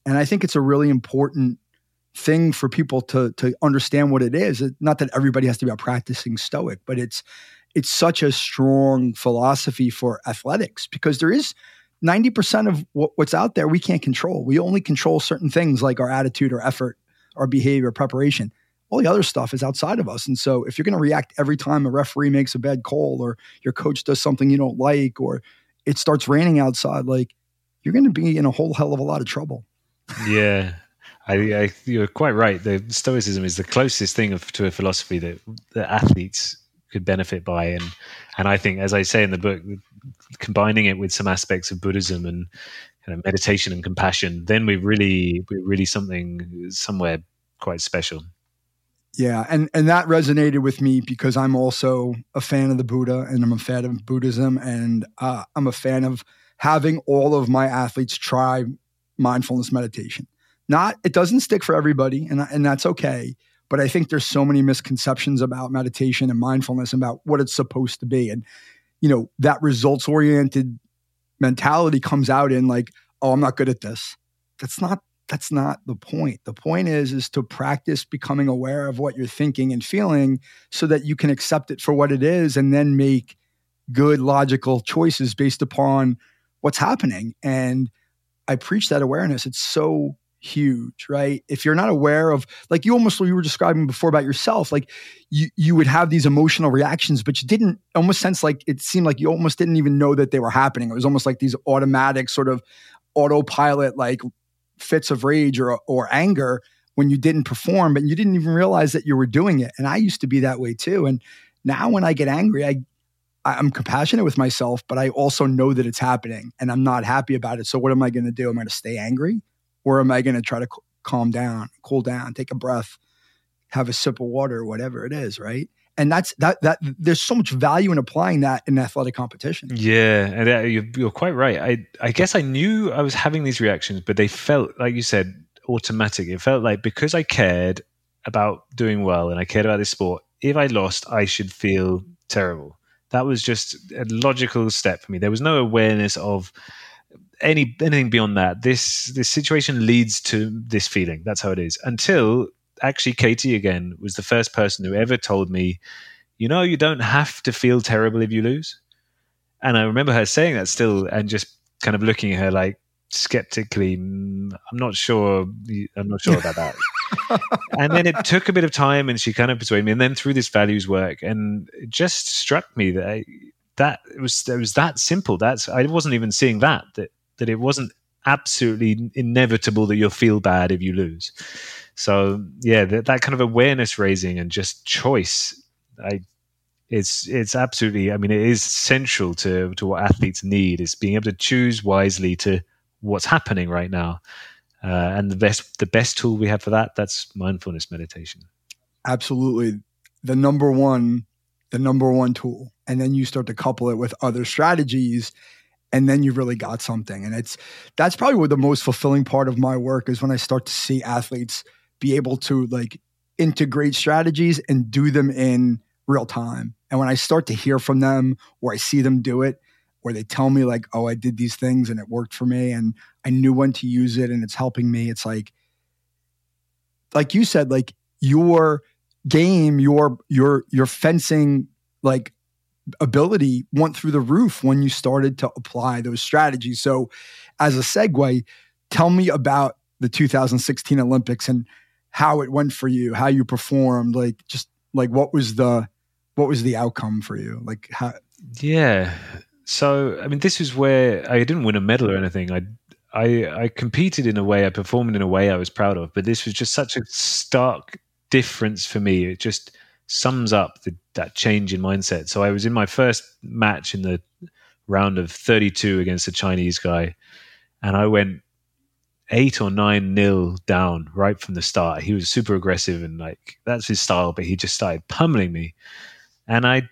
And I think it's a really important thing for people to to understand what it is. Not that everybody has to be a practicing stoic, but it's it's such a strong philosophy for athletics because there is 90% of what, what's out there we can't control. We only control certain things like our attitude or effort, our behavior, preparation all the other stuff is outside of us. And so if you're going to react every time a referee makes a bad call or your coach does something you don't like or it starts raining outside, like you're going to be in a whole hell of a lot of trouble. <laughs> Yeah. I, I, you're quite right. The Stoicism is the closest thing of, to a philosophy that, that athletes could benefit by, and and I think, as I say in the book, combining it with some aspects of Buddhism and meditation and compassion, then we really we're really something somewhere quite special. Yeah, and and that resonated with me because I'm also a fan of the Buddha and I'm a fan of Buddhism and uh, I'm a fan of having all of my athletes try mindfulness meditation. Not it doesn't stick for everybody and and that's okay, but I think there's so many misconceptions about meditation and mindfulness about what it's supposed to be. And, you know, that results oriented mentality comes out in like, oh, I'm not good at this. That's not that's not the point. The point is is to practice becoming aware of what you're thinking and feeling so that you can accept it for what it is and then make good logical choices based upon what's happening. And I preach that awareness. It's so huge, right? If you're not aware of like you almost you were describing before about yourself, like you you would have these emotional reactions, but you didn't almost sense like it seemed like you almost didn't even know that they were happening. It was almost like these automatic sort of autopilot like fits of rage or or anger when you didn't perform, but you didn't even realize that you were doing it. And I used to be that way too. And now when I get angry, I I'm compassionate with myself, but I also know that it's happening and I'm not happy about it. So what am I going to do? Am I going to stay angry or am I going to try to calm down, cool down, take a breath, have a sip of water, whatever it is, right? And that's that that there's so much value in applying that in athletic competition. Yeah and uh, you're, you're quite right. I i guess i knew i was having these reactions but they felt like you said automatic. It felt like because i cared about doing well and i cared about this sport if i lost i should feel terrible. That was just a logical step for me. There was no awareness of any anything beyond that. This this situation leads to this feeling. That's how it is. Until actually Katie again was the first person who ever told me, you know, you don't have to feel terrible if you lose. And I remember her saying that still and just kind of looking at her like skeptically, mm, I'm not sure, I'm not sure about that. <laughs> and then it took a bit of time and she kind of persuaded me. And then through this values work, and it just struck me that I, that it was, it was that simple. That's, I wasn't even seeing that, that, that it wasn't absolutely inevitable that you'll feel bad if you lose. So yeah, that, that kind of awareness raising and just choice, I it's it's absolutely. I mean, it is central to to what athletes need is being able to choose wisely to what's happening right now. Uh, and the best the best tool we have for that that's mindfulness meditation. Absolutely, the number one the number one tool, and then you start to couple it with other strategies and then you've really got something and it's that's probably what the most fulfilling part of my work is when i start to see athletes be able to like integrate strategies and do them in real time. And when I start to hear from them or I see them do it, where they tell me like, "Oh, I did these things and it worked for me and I knew when to use it and it's helping me." It's like like you said like your game, your your your fencing like ability went through the roof when you started to apply those strategies. So, as a segue, tell me about the 2016 Olympics and how it went for you, how you performed, like just like what was the what was the outcome for you? Like how Yeah. So I mean this is where I didn't win a medal or anything. I I I competed in a way, I performed in a way I was proud of, but this was just such a stark difference for me. It just sums up the, that change in mindset. So I was in my first match in the round of 32 against a Chinese guy and I went eight or nine nil down right from the start. He was super aggressive and like that's his style, but he just started pummeling me. And I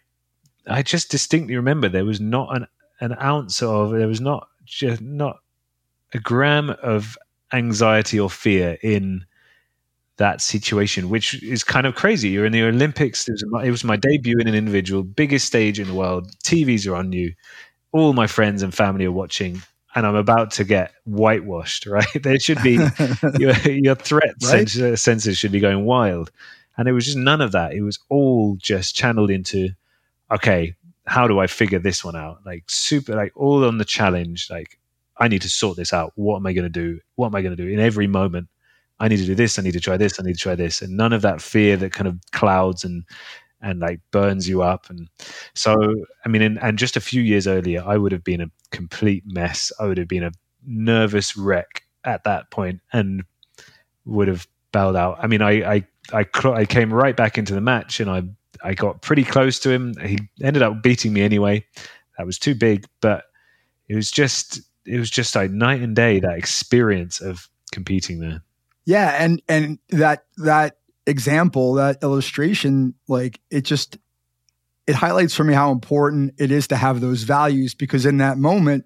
I just distinctly remember there was not an an ounce of there was not just not a gram of anxiety or fear in that situation, which is kind of crazy. You're in the Olympics. It was, my, it was my debut in an individual, biggest stage in the world. TVs are on you. All my friends and family are watching and I'm about to get whitewashed, <laughs> right? There should be <laughs> your, your threat right? senses should be going wild. And it was just none of that. It was all just channeled into, okay, how do I figure this one out? Like super, like all on the challenge. Like I need to sort this out. What am I going to do? What am I going to do in every moment? I need to do this. I need to try this. I need to try this. And none of that fear that kind of clouds and and like burns you up. And so, I mean, and, and just a few years earlier, I would have been a complete mess. I would have been a nervous wreck at that point and would have bailed out. I mean, I, I, I, I came right back into the match and I, I got pretty close to him. He ended up beating me anyway. That was too big, but it was just, it was just like night and day that experience of competing there. Yeah, and and that that example, that illustration, like it just it highlights for me how important it is to have those values because in that moment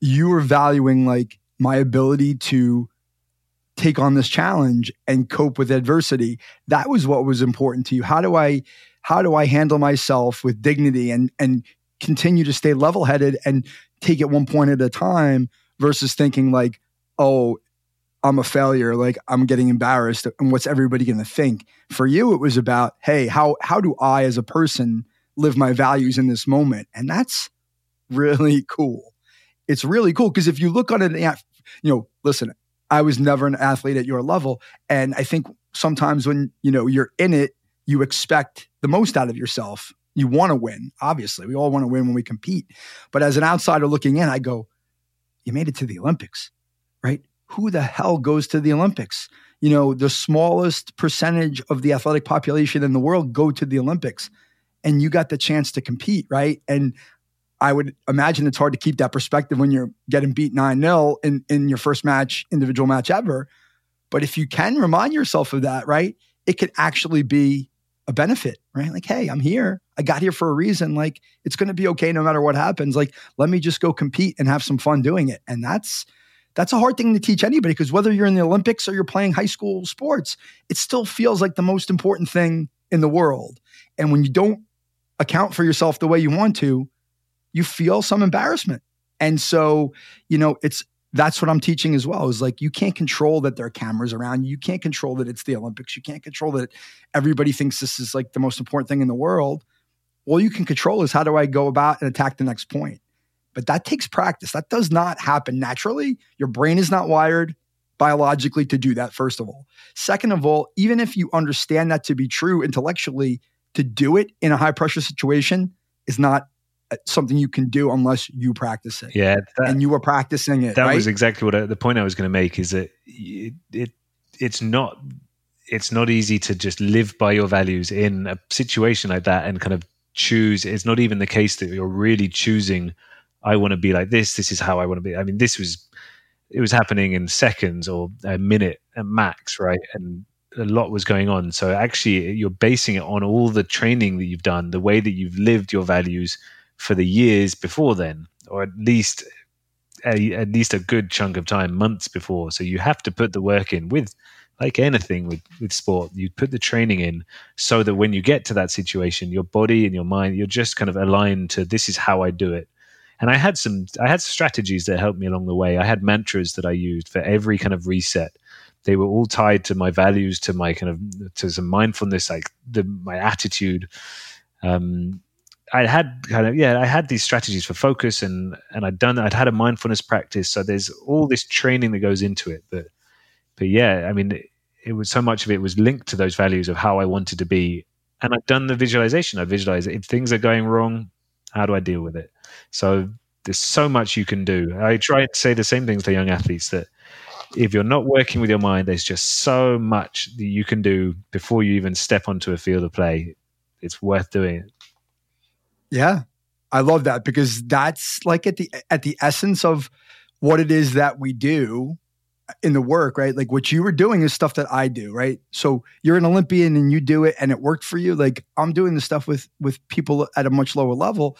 you are valuing like my ability to take on this challenge and cope with adversity. That was what was important to you. How do I how do I handle myself with dignity and and continue to stay level headed and take it one point at a time versus thinking like, oh, I'm a failure, like I'm getting embarrassed and what's everybody going to think? For you it was about, hey, how how do I as a person live my values in this moment? And that's really cool. It's really cool because if you look on it, you know, listen, I was never an athlete at your level and I think sometimes when, you know, you're in it, you expect the most out of yourself. You want to win, obviously. We all want to win when we compete. But as an outsider looking in, I go, you made it to the Olympics? Who the hell goes to the Olympics? You know, the smallest percentage of the athletic population in the world go to the Olympics. And you got the chance to compete, right? And I would imagine it's hard to keep that perspective when you're getting beat 9 0 in, in your first match, individual match ever. But if you can remind yourself of that, right, it could actually be a benefit, right? Like, hey, I'm here. I got here for a reason. Like, it's going to be okay no matter what happens. Like, let me just go compete and have some fun doing it. And that's, that's a hard thing to teach anybody because whether you're in the Olympics or you're playing high school sports, it still feels like the most important thing in the world. And when you don't account for yourself the way you want to, you feel some embarrassment. And so, you know, it's that's what I'm teaching as well. Is like you can't control that there are cameras around you. You can't control that it's the Olympics. You can't control that everybody thinks this is like the most important thing in the world. All you can control is how do I go about and attack the next point. But that takes practice. That does not happen naturally. Your brain is not wired biologically to do that, first of all. Second of all, even if you understand that to be true intellectually, to do it in a high pressure situation is not uh, something you can do unless you practice it. Yeah, that, and you were practicing it. That right? was exactly what I, the point I was going to make. Is that it, it it's not it's not easy to just live by your values in a situation like that and kind of choose. It's not even the case that you're really choosing I want to be like this. This is how I want to be. I mean, this was it was happening in seconds or a minute at max, right? And a lot was going on. So actually, you're basing it on all the training that you've done, the way that you've lived your values for the years before then, or at least a, at least a good chunk of time, months before. So you have to put the work in with like anything with, with sport, you put the training in so that when you get to that situation, your body and your mind, you're just kind of aligned to this is how I do it. And I had some, I had strategies that helped me along the way. I had mantras that I used for every kind of reset. They were all tied to my values, to my kind of, to some mindfulness, like the, my attitude. Um, I had kind of yeah, I had these strategies for focus and and I'd done I'd had a mindfulness practice. So there's all this training that goes into it. But but yeah, I mean, it, it was so much of it was linked to those values of how I wanted to be. And I've done the visualization. I visualize if things are going wrong, how do I deal with it? So there's so much you can do. I try to say the same things to young athletes that if you're not working with your mind, there's just so much that you can do before you even step onto a field of play. It's worth doing it. Yeah. I love that because that's like at the at the essence of what it is that we do in the work, right? Like what you were doing is stuff that I do, right? So you're an Olympian and you do it and it worked for you. Like I'm doing the stuff with with people at a much lower level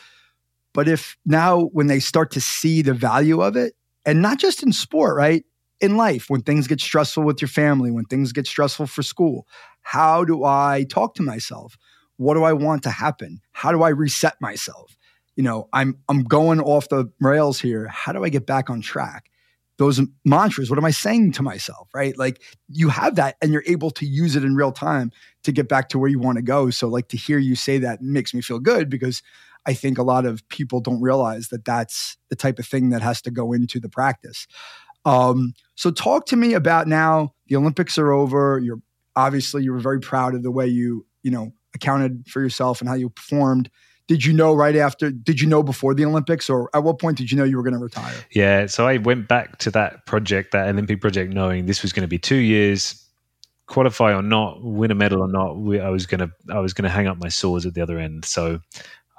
but if now when they start to see the value of it, and not just in sport, right? In life, when things get stressful with your family, when things get stressful for school, how do I talk to myself? What do I want to happen? How do I reset myself? You know, I'm I'm going off the rails here. How do I get back on track? Those mantras, what am I saying to myself, right? Like you have that and you're able to use it in real time to get back to where you want to go. So like to hear you say that makes me feel good because I think a lot of people don't realize that that's the type of thing that has to go into the practice. Um, so talk to me about now the Olympics are over. You're obviously you were very proud of the way you you know accounted for yourself and how you performed. Did you know right after? Did you know before the Olympics, or at what point did you know you were going to retire? Yeah, so I went back to that project, that Olympic project, knowing this was going to be two years, qualify or not, win a medal or not. We, I was to I was going to hang up my swords at the other end. So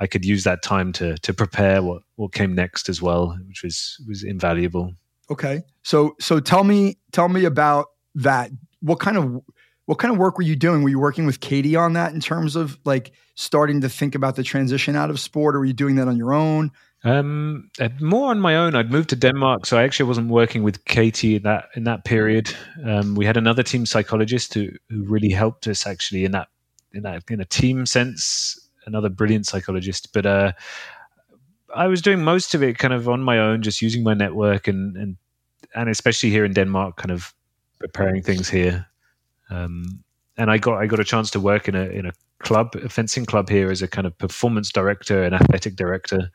I could use that time to to prepare what what came next as well, which was was invaluable. Okay, so so tell me tell me about that. What kind of what kind of work were you doing? Were you working with Katie on that in terms of like starting to think about the transition out of sport, or were you doing that on your own? Um, uh, more on my own. I'd moved to Denmark, so I actually wasn't working with Katie in that in that period. Um, we had another team psychologist who who really helped us actually in that in that in a team sense. Another brilliant psychologist, but uh, I was doing most of it kind of on my own, just using my network and and and especially here in Denmark, kind of preparing things here. Um, and I got I got a chance to work in a in a club, a fencing club here as a kind of performance director and athletic director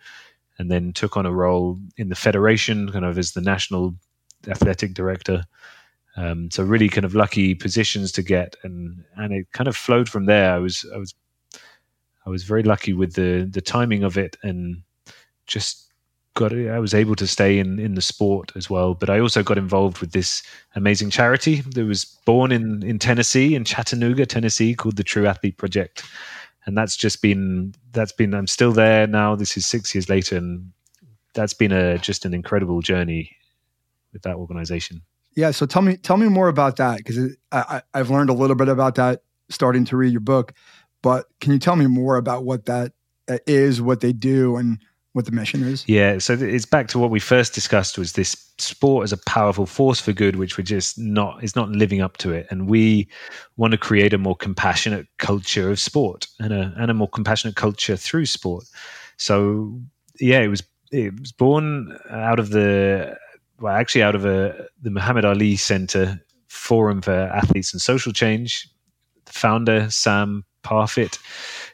and then took on a role in the federation, kind of as the national athletic director. Um, so really, kind of lucky positions to get, and and it kind of flowed from there. I was I was I was very lucky with the the timing of it, and just got I was able to stay in in the sport as well. But I also got involved with this amazing charity that was born in in Tennessee, in Chattanooga, Tennessee, called the True Athlete Project. And that's just been that's been i'm still there now. This is six years later and that's been a just an incredible journey with that organization. Yeah so tell me tell me more about that because i've learned a little bit about that starting to read your book but can you tell me more about what that uh, is what they do and what the mission is? Yeah, so it's back to what we first discussed was this sport as a powerful force for good, which we're just not is not living up to it, and we want to create a more compassionate culture of sport and a and a more compassionate culture through sport. So yeah, it was it was born out of the well, actually out of a the Muhammad Ali Center Forum for Athletes and Social Change. The founder Sam Parfitt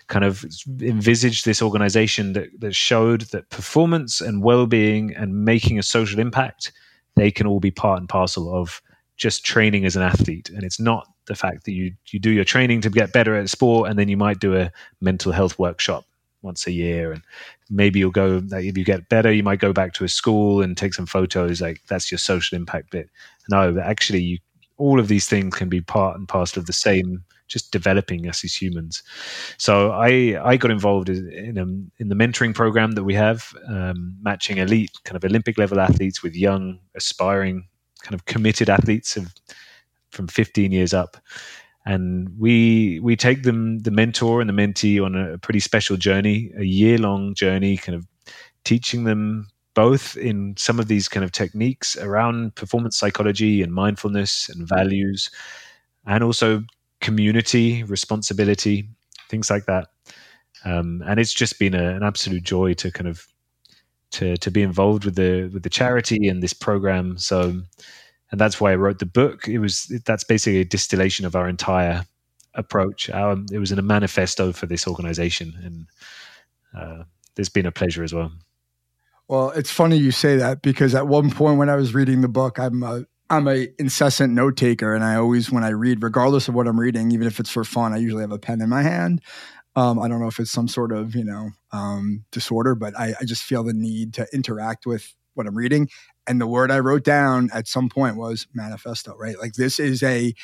kind of envisaged this organization that, that showed that performance and well-being and making a social impact they can all be part and parcel of just training as an athlete. And it's not the fact that you you do your training to get better at sport and then you might do a mental health workshop once a year. And maybe you'll go if you get better you might go back to a school and take some photos like that's your social impact bit. No but actually you all of these things can be part and parcel of the same just developing us as humans. So I I got involved in a, in the mentoring program that we have, um, matching elite kind of Olympic level athletes with young aspiring kind of committed athletes of, from 15 years up. And we we take them the mentor and the mentee on a pretty special journey, a year long journey, kind of teaching them both in some of these kind of techniques around performance psychology and mindfulness and values, and also community responsibility, things like that. Um, and it's just been a, an absolute joy to kind of to to be involved with the with the charity and this program. So, and that's why I wrote the book. It was that's basically a distillation of our entire approach. Our, it was in a manifesto for this organization, and uh, it's been a pleasure as well. Well, it's funny you say that because at one point when I was reading the book, I'm a I'm a incessant note taker, and I always, when I read, regardless of what I'm reading, even if it's for fun, I usually have a pen in my hand. Um, I don't know if it's some sort of you know um, disorder, but I, I just feel the need to interact with what I'm reading. And the word I wrote down at some point was manifesto. Right, like this is a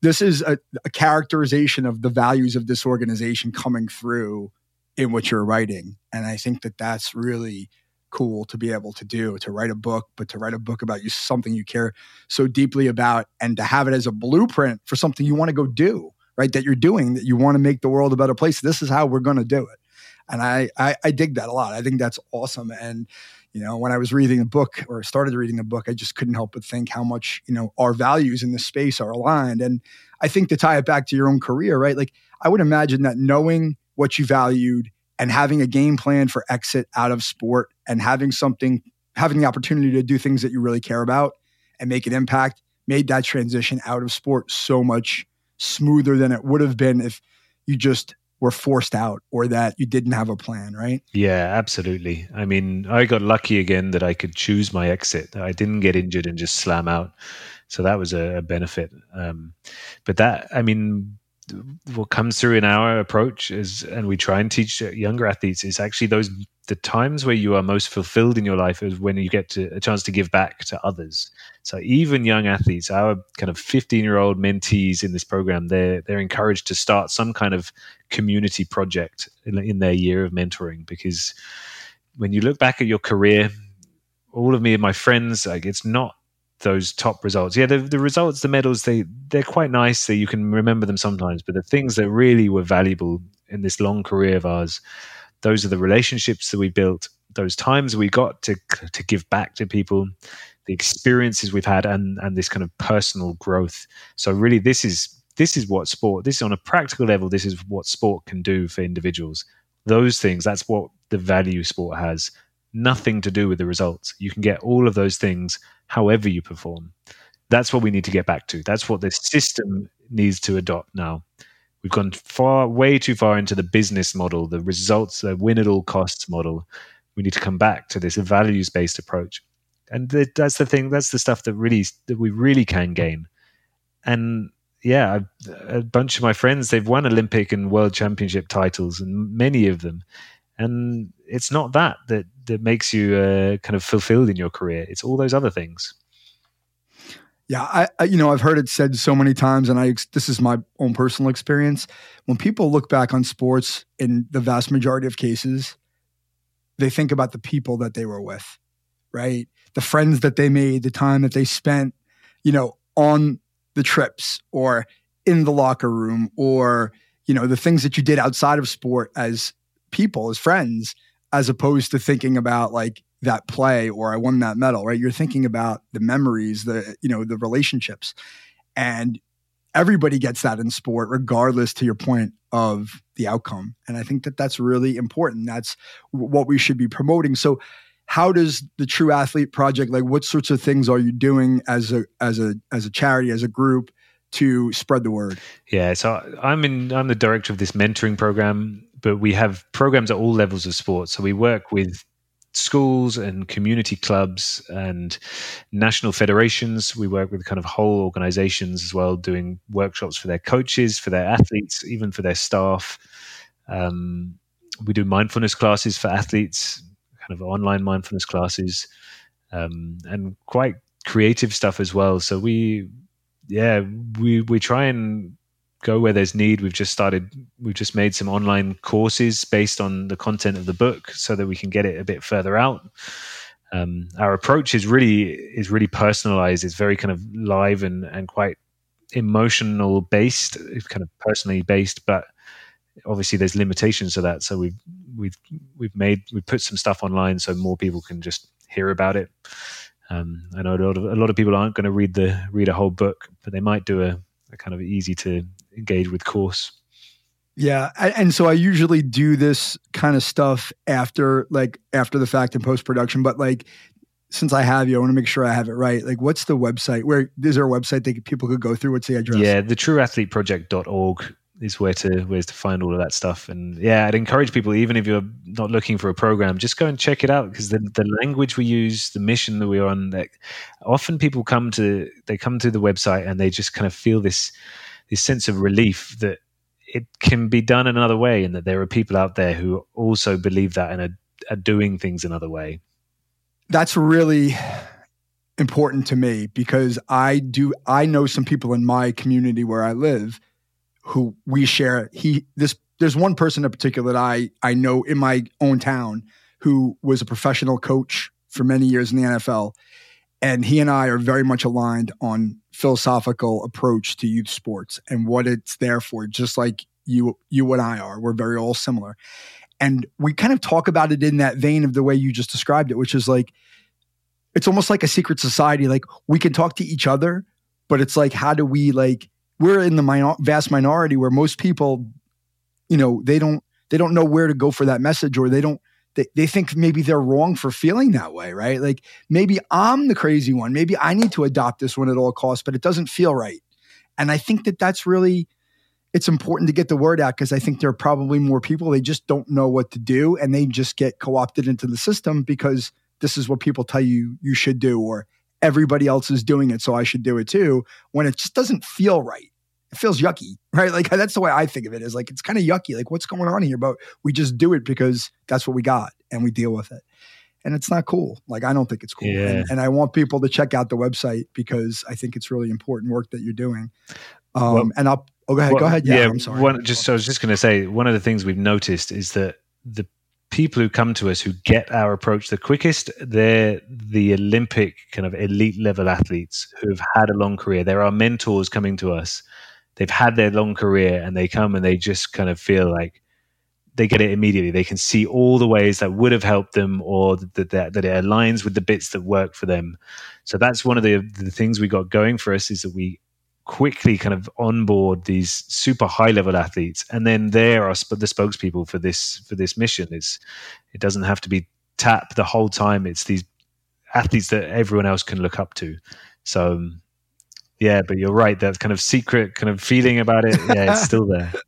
this is a, a characterization of the values of this organization coming through in what you're writing, and I think that that's really cool to be able to do to write a book but to write a book about you something you care so deeply about and to have it as a blueprint for something you want to go do right that you're doing that you want to make the world a better place. This is how we're going to do it. And I, I i dig that a lot. I think that's awesome. And you know when i was reading a book or started reading a book i just couldn't help but think how much you know our values in this space are aligned. And i think to tie it back to your own career right like i would imagine that knowing what you valued and having a game plan for exit out of sport and having something, having the opportunity to do things that you really care about and make an impact made that transition out of sport so much smoother than it would have been if you just were forced out or that you didn't have a plan, right? Yeah, absolutely. I mean, I got lucky again that I could choose my exit. I didn't get injured and just slam out. So that was a, benefit. Um, but that, I mean, what comes through in our approach is, and we try and teach younger athletes, is actually those the times where you are most fulfilled in your life is when you get to a chance to give back to others. So even young athletes, our kind of 15 year old mentees in this program, they're they're encouraged to start some kind of community project in, in their year of mentoring because when you look back at your career, all of me and my friends, like it's not those top results. Yeah, the, the results, the medals, they they're quite nice. So you can remember them sometimes. But the things that really were valuable in this long career of ours, those are the relationships that we built, those times we got to to give back to people, the experiences we've had, and and this kind of personal growth. So really, this is this is what sport. This is on a practical level. This is what sport can do for individuals. Those things. That's what the value sport has. Nothing to do with the results. You can get all of those things however you perform. That's what we need to get back to. That's what this system needs to adopt now. We've gone far, way too far into the business model, the results, the win at all costs model. We need to come back to this values based approach, and that's the thing. That's the stuff that really that we really can gain. And yeah, a bunch of my friends they've won Olympic and World Championship titles, and many of them. And it's not that that that makes you uh, kind of fulfilled in your career. It's all those other things. Yeah, I, I, you know I've heard it said so many times, and I this is my own personal experience. When people look back on sports, in the vast majority of cases, they think about the people that they were with, right? The friends that they made, the time that they spent, you know, on the trips or in the locker room, or you know the things that you did outside of sport as people, as friends, as opposed to thinking about like that play or I won that medal, right? You're thinking about the memories, the you know, the relationships. And everybody gets that in sport regardless to your point of the outcome. And I think that that's really important. That's what we should be promoting. So how does the True Athlete project like what sorts of things are you doing as a as a as a charity as a group to spread the word? Yeah, so I'm in I'm the director of this mentoring program but we have programs at all levels of sport. So we work with schools and community clubs and national federations. We work with kind of whole organizations as well, doing workshops for their coaches, for their athletes, even for their staff. Um, we do mindfulness classes for athletes, kind of online mindfulness classes, um, and quite creative stuff as well. So we, yeah, we we try and go where there's need. We've just started, we've just made some online courses based on the content of the book so that we can get it a bit further out. Um, our approach is really is really personalized. It's very kind of live and and quite emotional based. It's kind of personally based, but obviously there's limitations to that. So we've we've we've made we've put some stuff online so more people can just hear about it. Um, I know a lot of a lot of people aren't going to read the read a whole book, but they might do a, a kind of easy to engage with course. Yeah, and so I usually do this kind of stuff after like after the fact in post production, but like since I have you, I want to make sure I have it right. Like, what's the website? Where is there a website that people could go through? What's the address? Yeah, the trueathleteproject.org is where to where to find all of that stuff. And yeah, I'd encourage people, even if you're not looking for a program, just go and check it out because the the language we use, the mission that we're on, that often people come to they come to the website and they just kind of feel this this sense of relief that it can be done another way and that there are people out there who also believe that and are, are doing things another way. That's really important to me because I do I know some people in my community where I live who we share he this there's one person in particular that I I know in my own town who was a professional coach for many years in the NFL and he and I are very much aligned on philosophical approach to youth sports and what it's there for, just like you you and I are. We're very all similar. And we kind of talk about it in that vein of the way you just described it, which is like it's almost like a secret society. Like we can talk to each other, but it's like how do we like we're in the minor, vast minority where most people, you know, they don't they don't know where to go for that message or they don't they, they think maybe they're wrong for feeling that way, right? Like maybe I'm the crazy one. Maybe I need to adopt this one at all costs, but it doesn't feel right. And I think that that's really it's important to get the word out because I think there are probably more people they just don't know what to do and they just get co-opted into the system because this is what people tell you you should do or everybody else is doing it so I should do it too when it just doesn't feel right it feels yucky, <laughs> right? Like that's the way I think of it is like it's kind of yucky. Like what's going on here? But we just do it because that's what we got and we deal with it. And it's not cool. Like I don't think it's cool. Yeah. And, and, I want people to check out the website because I think it's really important work that you're doing. Um, well, and I'll oh go ahead, well, go ahead. Yeah, yeah I'm sorry. One, just I was just going to say one of the things we've noticed is that the people who come to us who get our approach the quickest, they're the Olympic kind of elite level athletes who've had a long career. There are mentors coming to us. They've had their long career and they come and they just kind of feel like they get it immediately. They can see all the ways that would have helped them or that, that, that it aligns with the bits that work for them. So that's one of the, the things we got going for us is that we quickly kind of onboard these super high level athletes. And then there are the spokespeople for this for this mission. It's it doesn't have to be TAP the whole time. It's these athletes that everyone else can look up to. So um, yeah but you're right. That kind of secret kind of feeling about it yeah it's still there. <laughs>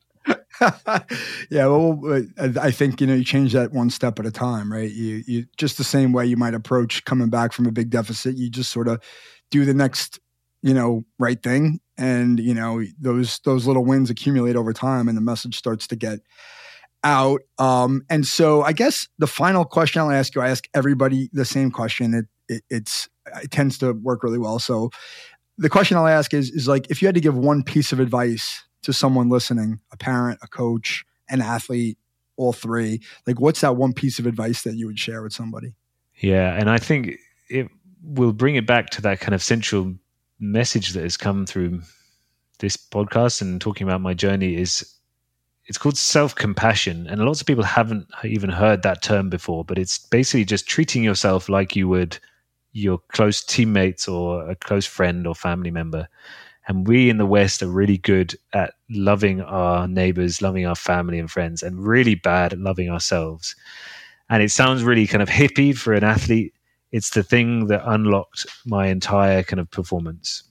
Yeah, well, I think you know you change that one step at a time, right? You you just the same way you might approach coming back from a big deficit. You just sort of do the next you know right thing and you know those those little wins accumulate over time and the message starts to get out. Um, and so i guess the final question i'll ask you i ask everybody the same question. It, it it's it tends to work really well. So the question i'll ask is is like if you had to give one piece of advice to someone listening a parent a coach an athlete all three like what's that one piece of advice that you would share with somebody? Yeah and i think it will bring it back to that kind of central message that has come through this podcast and talking about my journey is it's called self compassion. And lots of people haven't even heard that term before, but it's basically just treating yourself like you would your close teammates or a close friend or family member. And we in the West are really good at loving our neighbors, loving our family and friends, and really bad at loving ourselves. And it sounds really kind of hippie for an athlete, it's the thing that unlocked my entire kind of performance.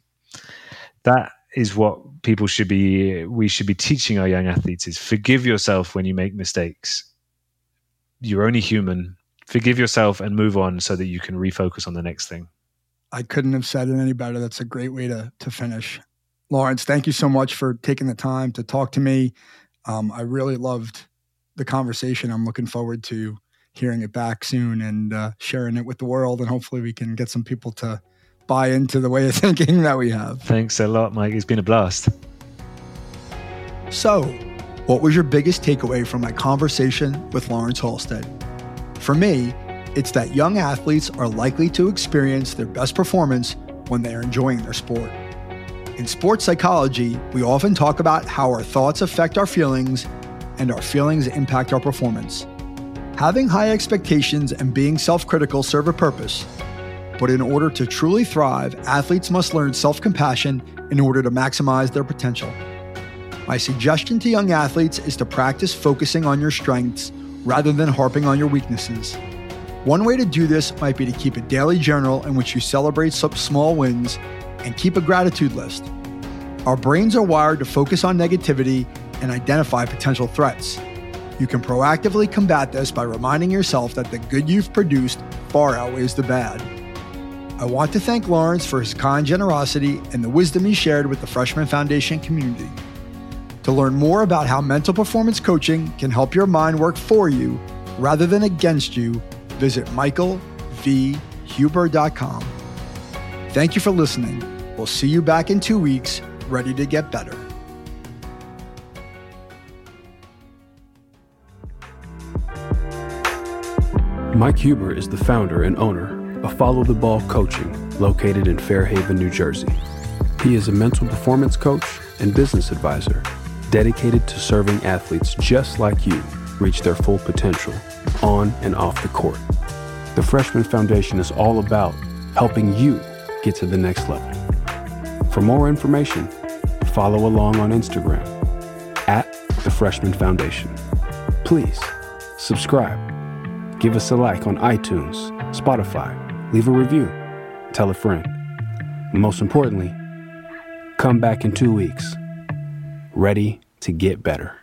That is what people should be we should be teaching our young athletes is forgive yourself when you make mistakes. You're only human. Forgive yourself and move on so that you can refocus on the next thing. I couldn't have said it any better. That's a great way to to finish. Laurence, thank you so much for taking the time to talk to me. Um, I really loved the conversation. I'm looking forward to hearing it back soon and uh, sharing it with the world. And hopefully, we can get some people to buy into the way of <laughs> thinking that we have. Thanks a lot, Mike. It's been a blast. So, what was your biggest takeaway from my conversation with Laurence Halsted? For me, it's that young athletes are likely to experience their best performance when they are enjoying their sport. In sports psychology, we often talk about how our thoughts affect our feelings and our feelings impact our performance. Having high expectations and being self critical serve a purpose, but in order to truly thrive, athletes must learn self compassion in order to maximize their potential. My suggestion to young athletes is to practice focusing on your strengths rather than harping on your weaknesses. One way to do this might be to keep a daily journal in which you celebrate some small wins and keep a gratitude list. Our brains are wired to focus on negativity and identify potential threats. You can proactively combat this by reminding yourself that the good you've produced far outweighs the bad. I want to thank Laurence for his kind generosity and the wisdom he shared with the Freshman Foundation community. To learn more about how mental performance coaching can help your mind work for you rather than against you, visit michaelvhuber.com. Thank you for listening. We'll see you back in two weeks, ready to get better. Mike Huber is the founder and owner of Follow the Ball Coaching, located in Fairhaven, New Jersey. He is a mental performance coach and business advisor dedicated to serving athletes just like you reach their full potential on and off the court. The Freshman Foundation is all about helping you get to the next level. For more information, follow along on Instagram at the Freshman Foundation. Please subscribe Give us a like on iTunes, Spotify, leave a review, tell a friend. Most importantly, come back in two weeks, ready to get better.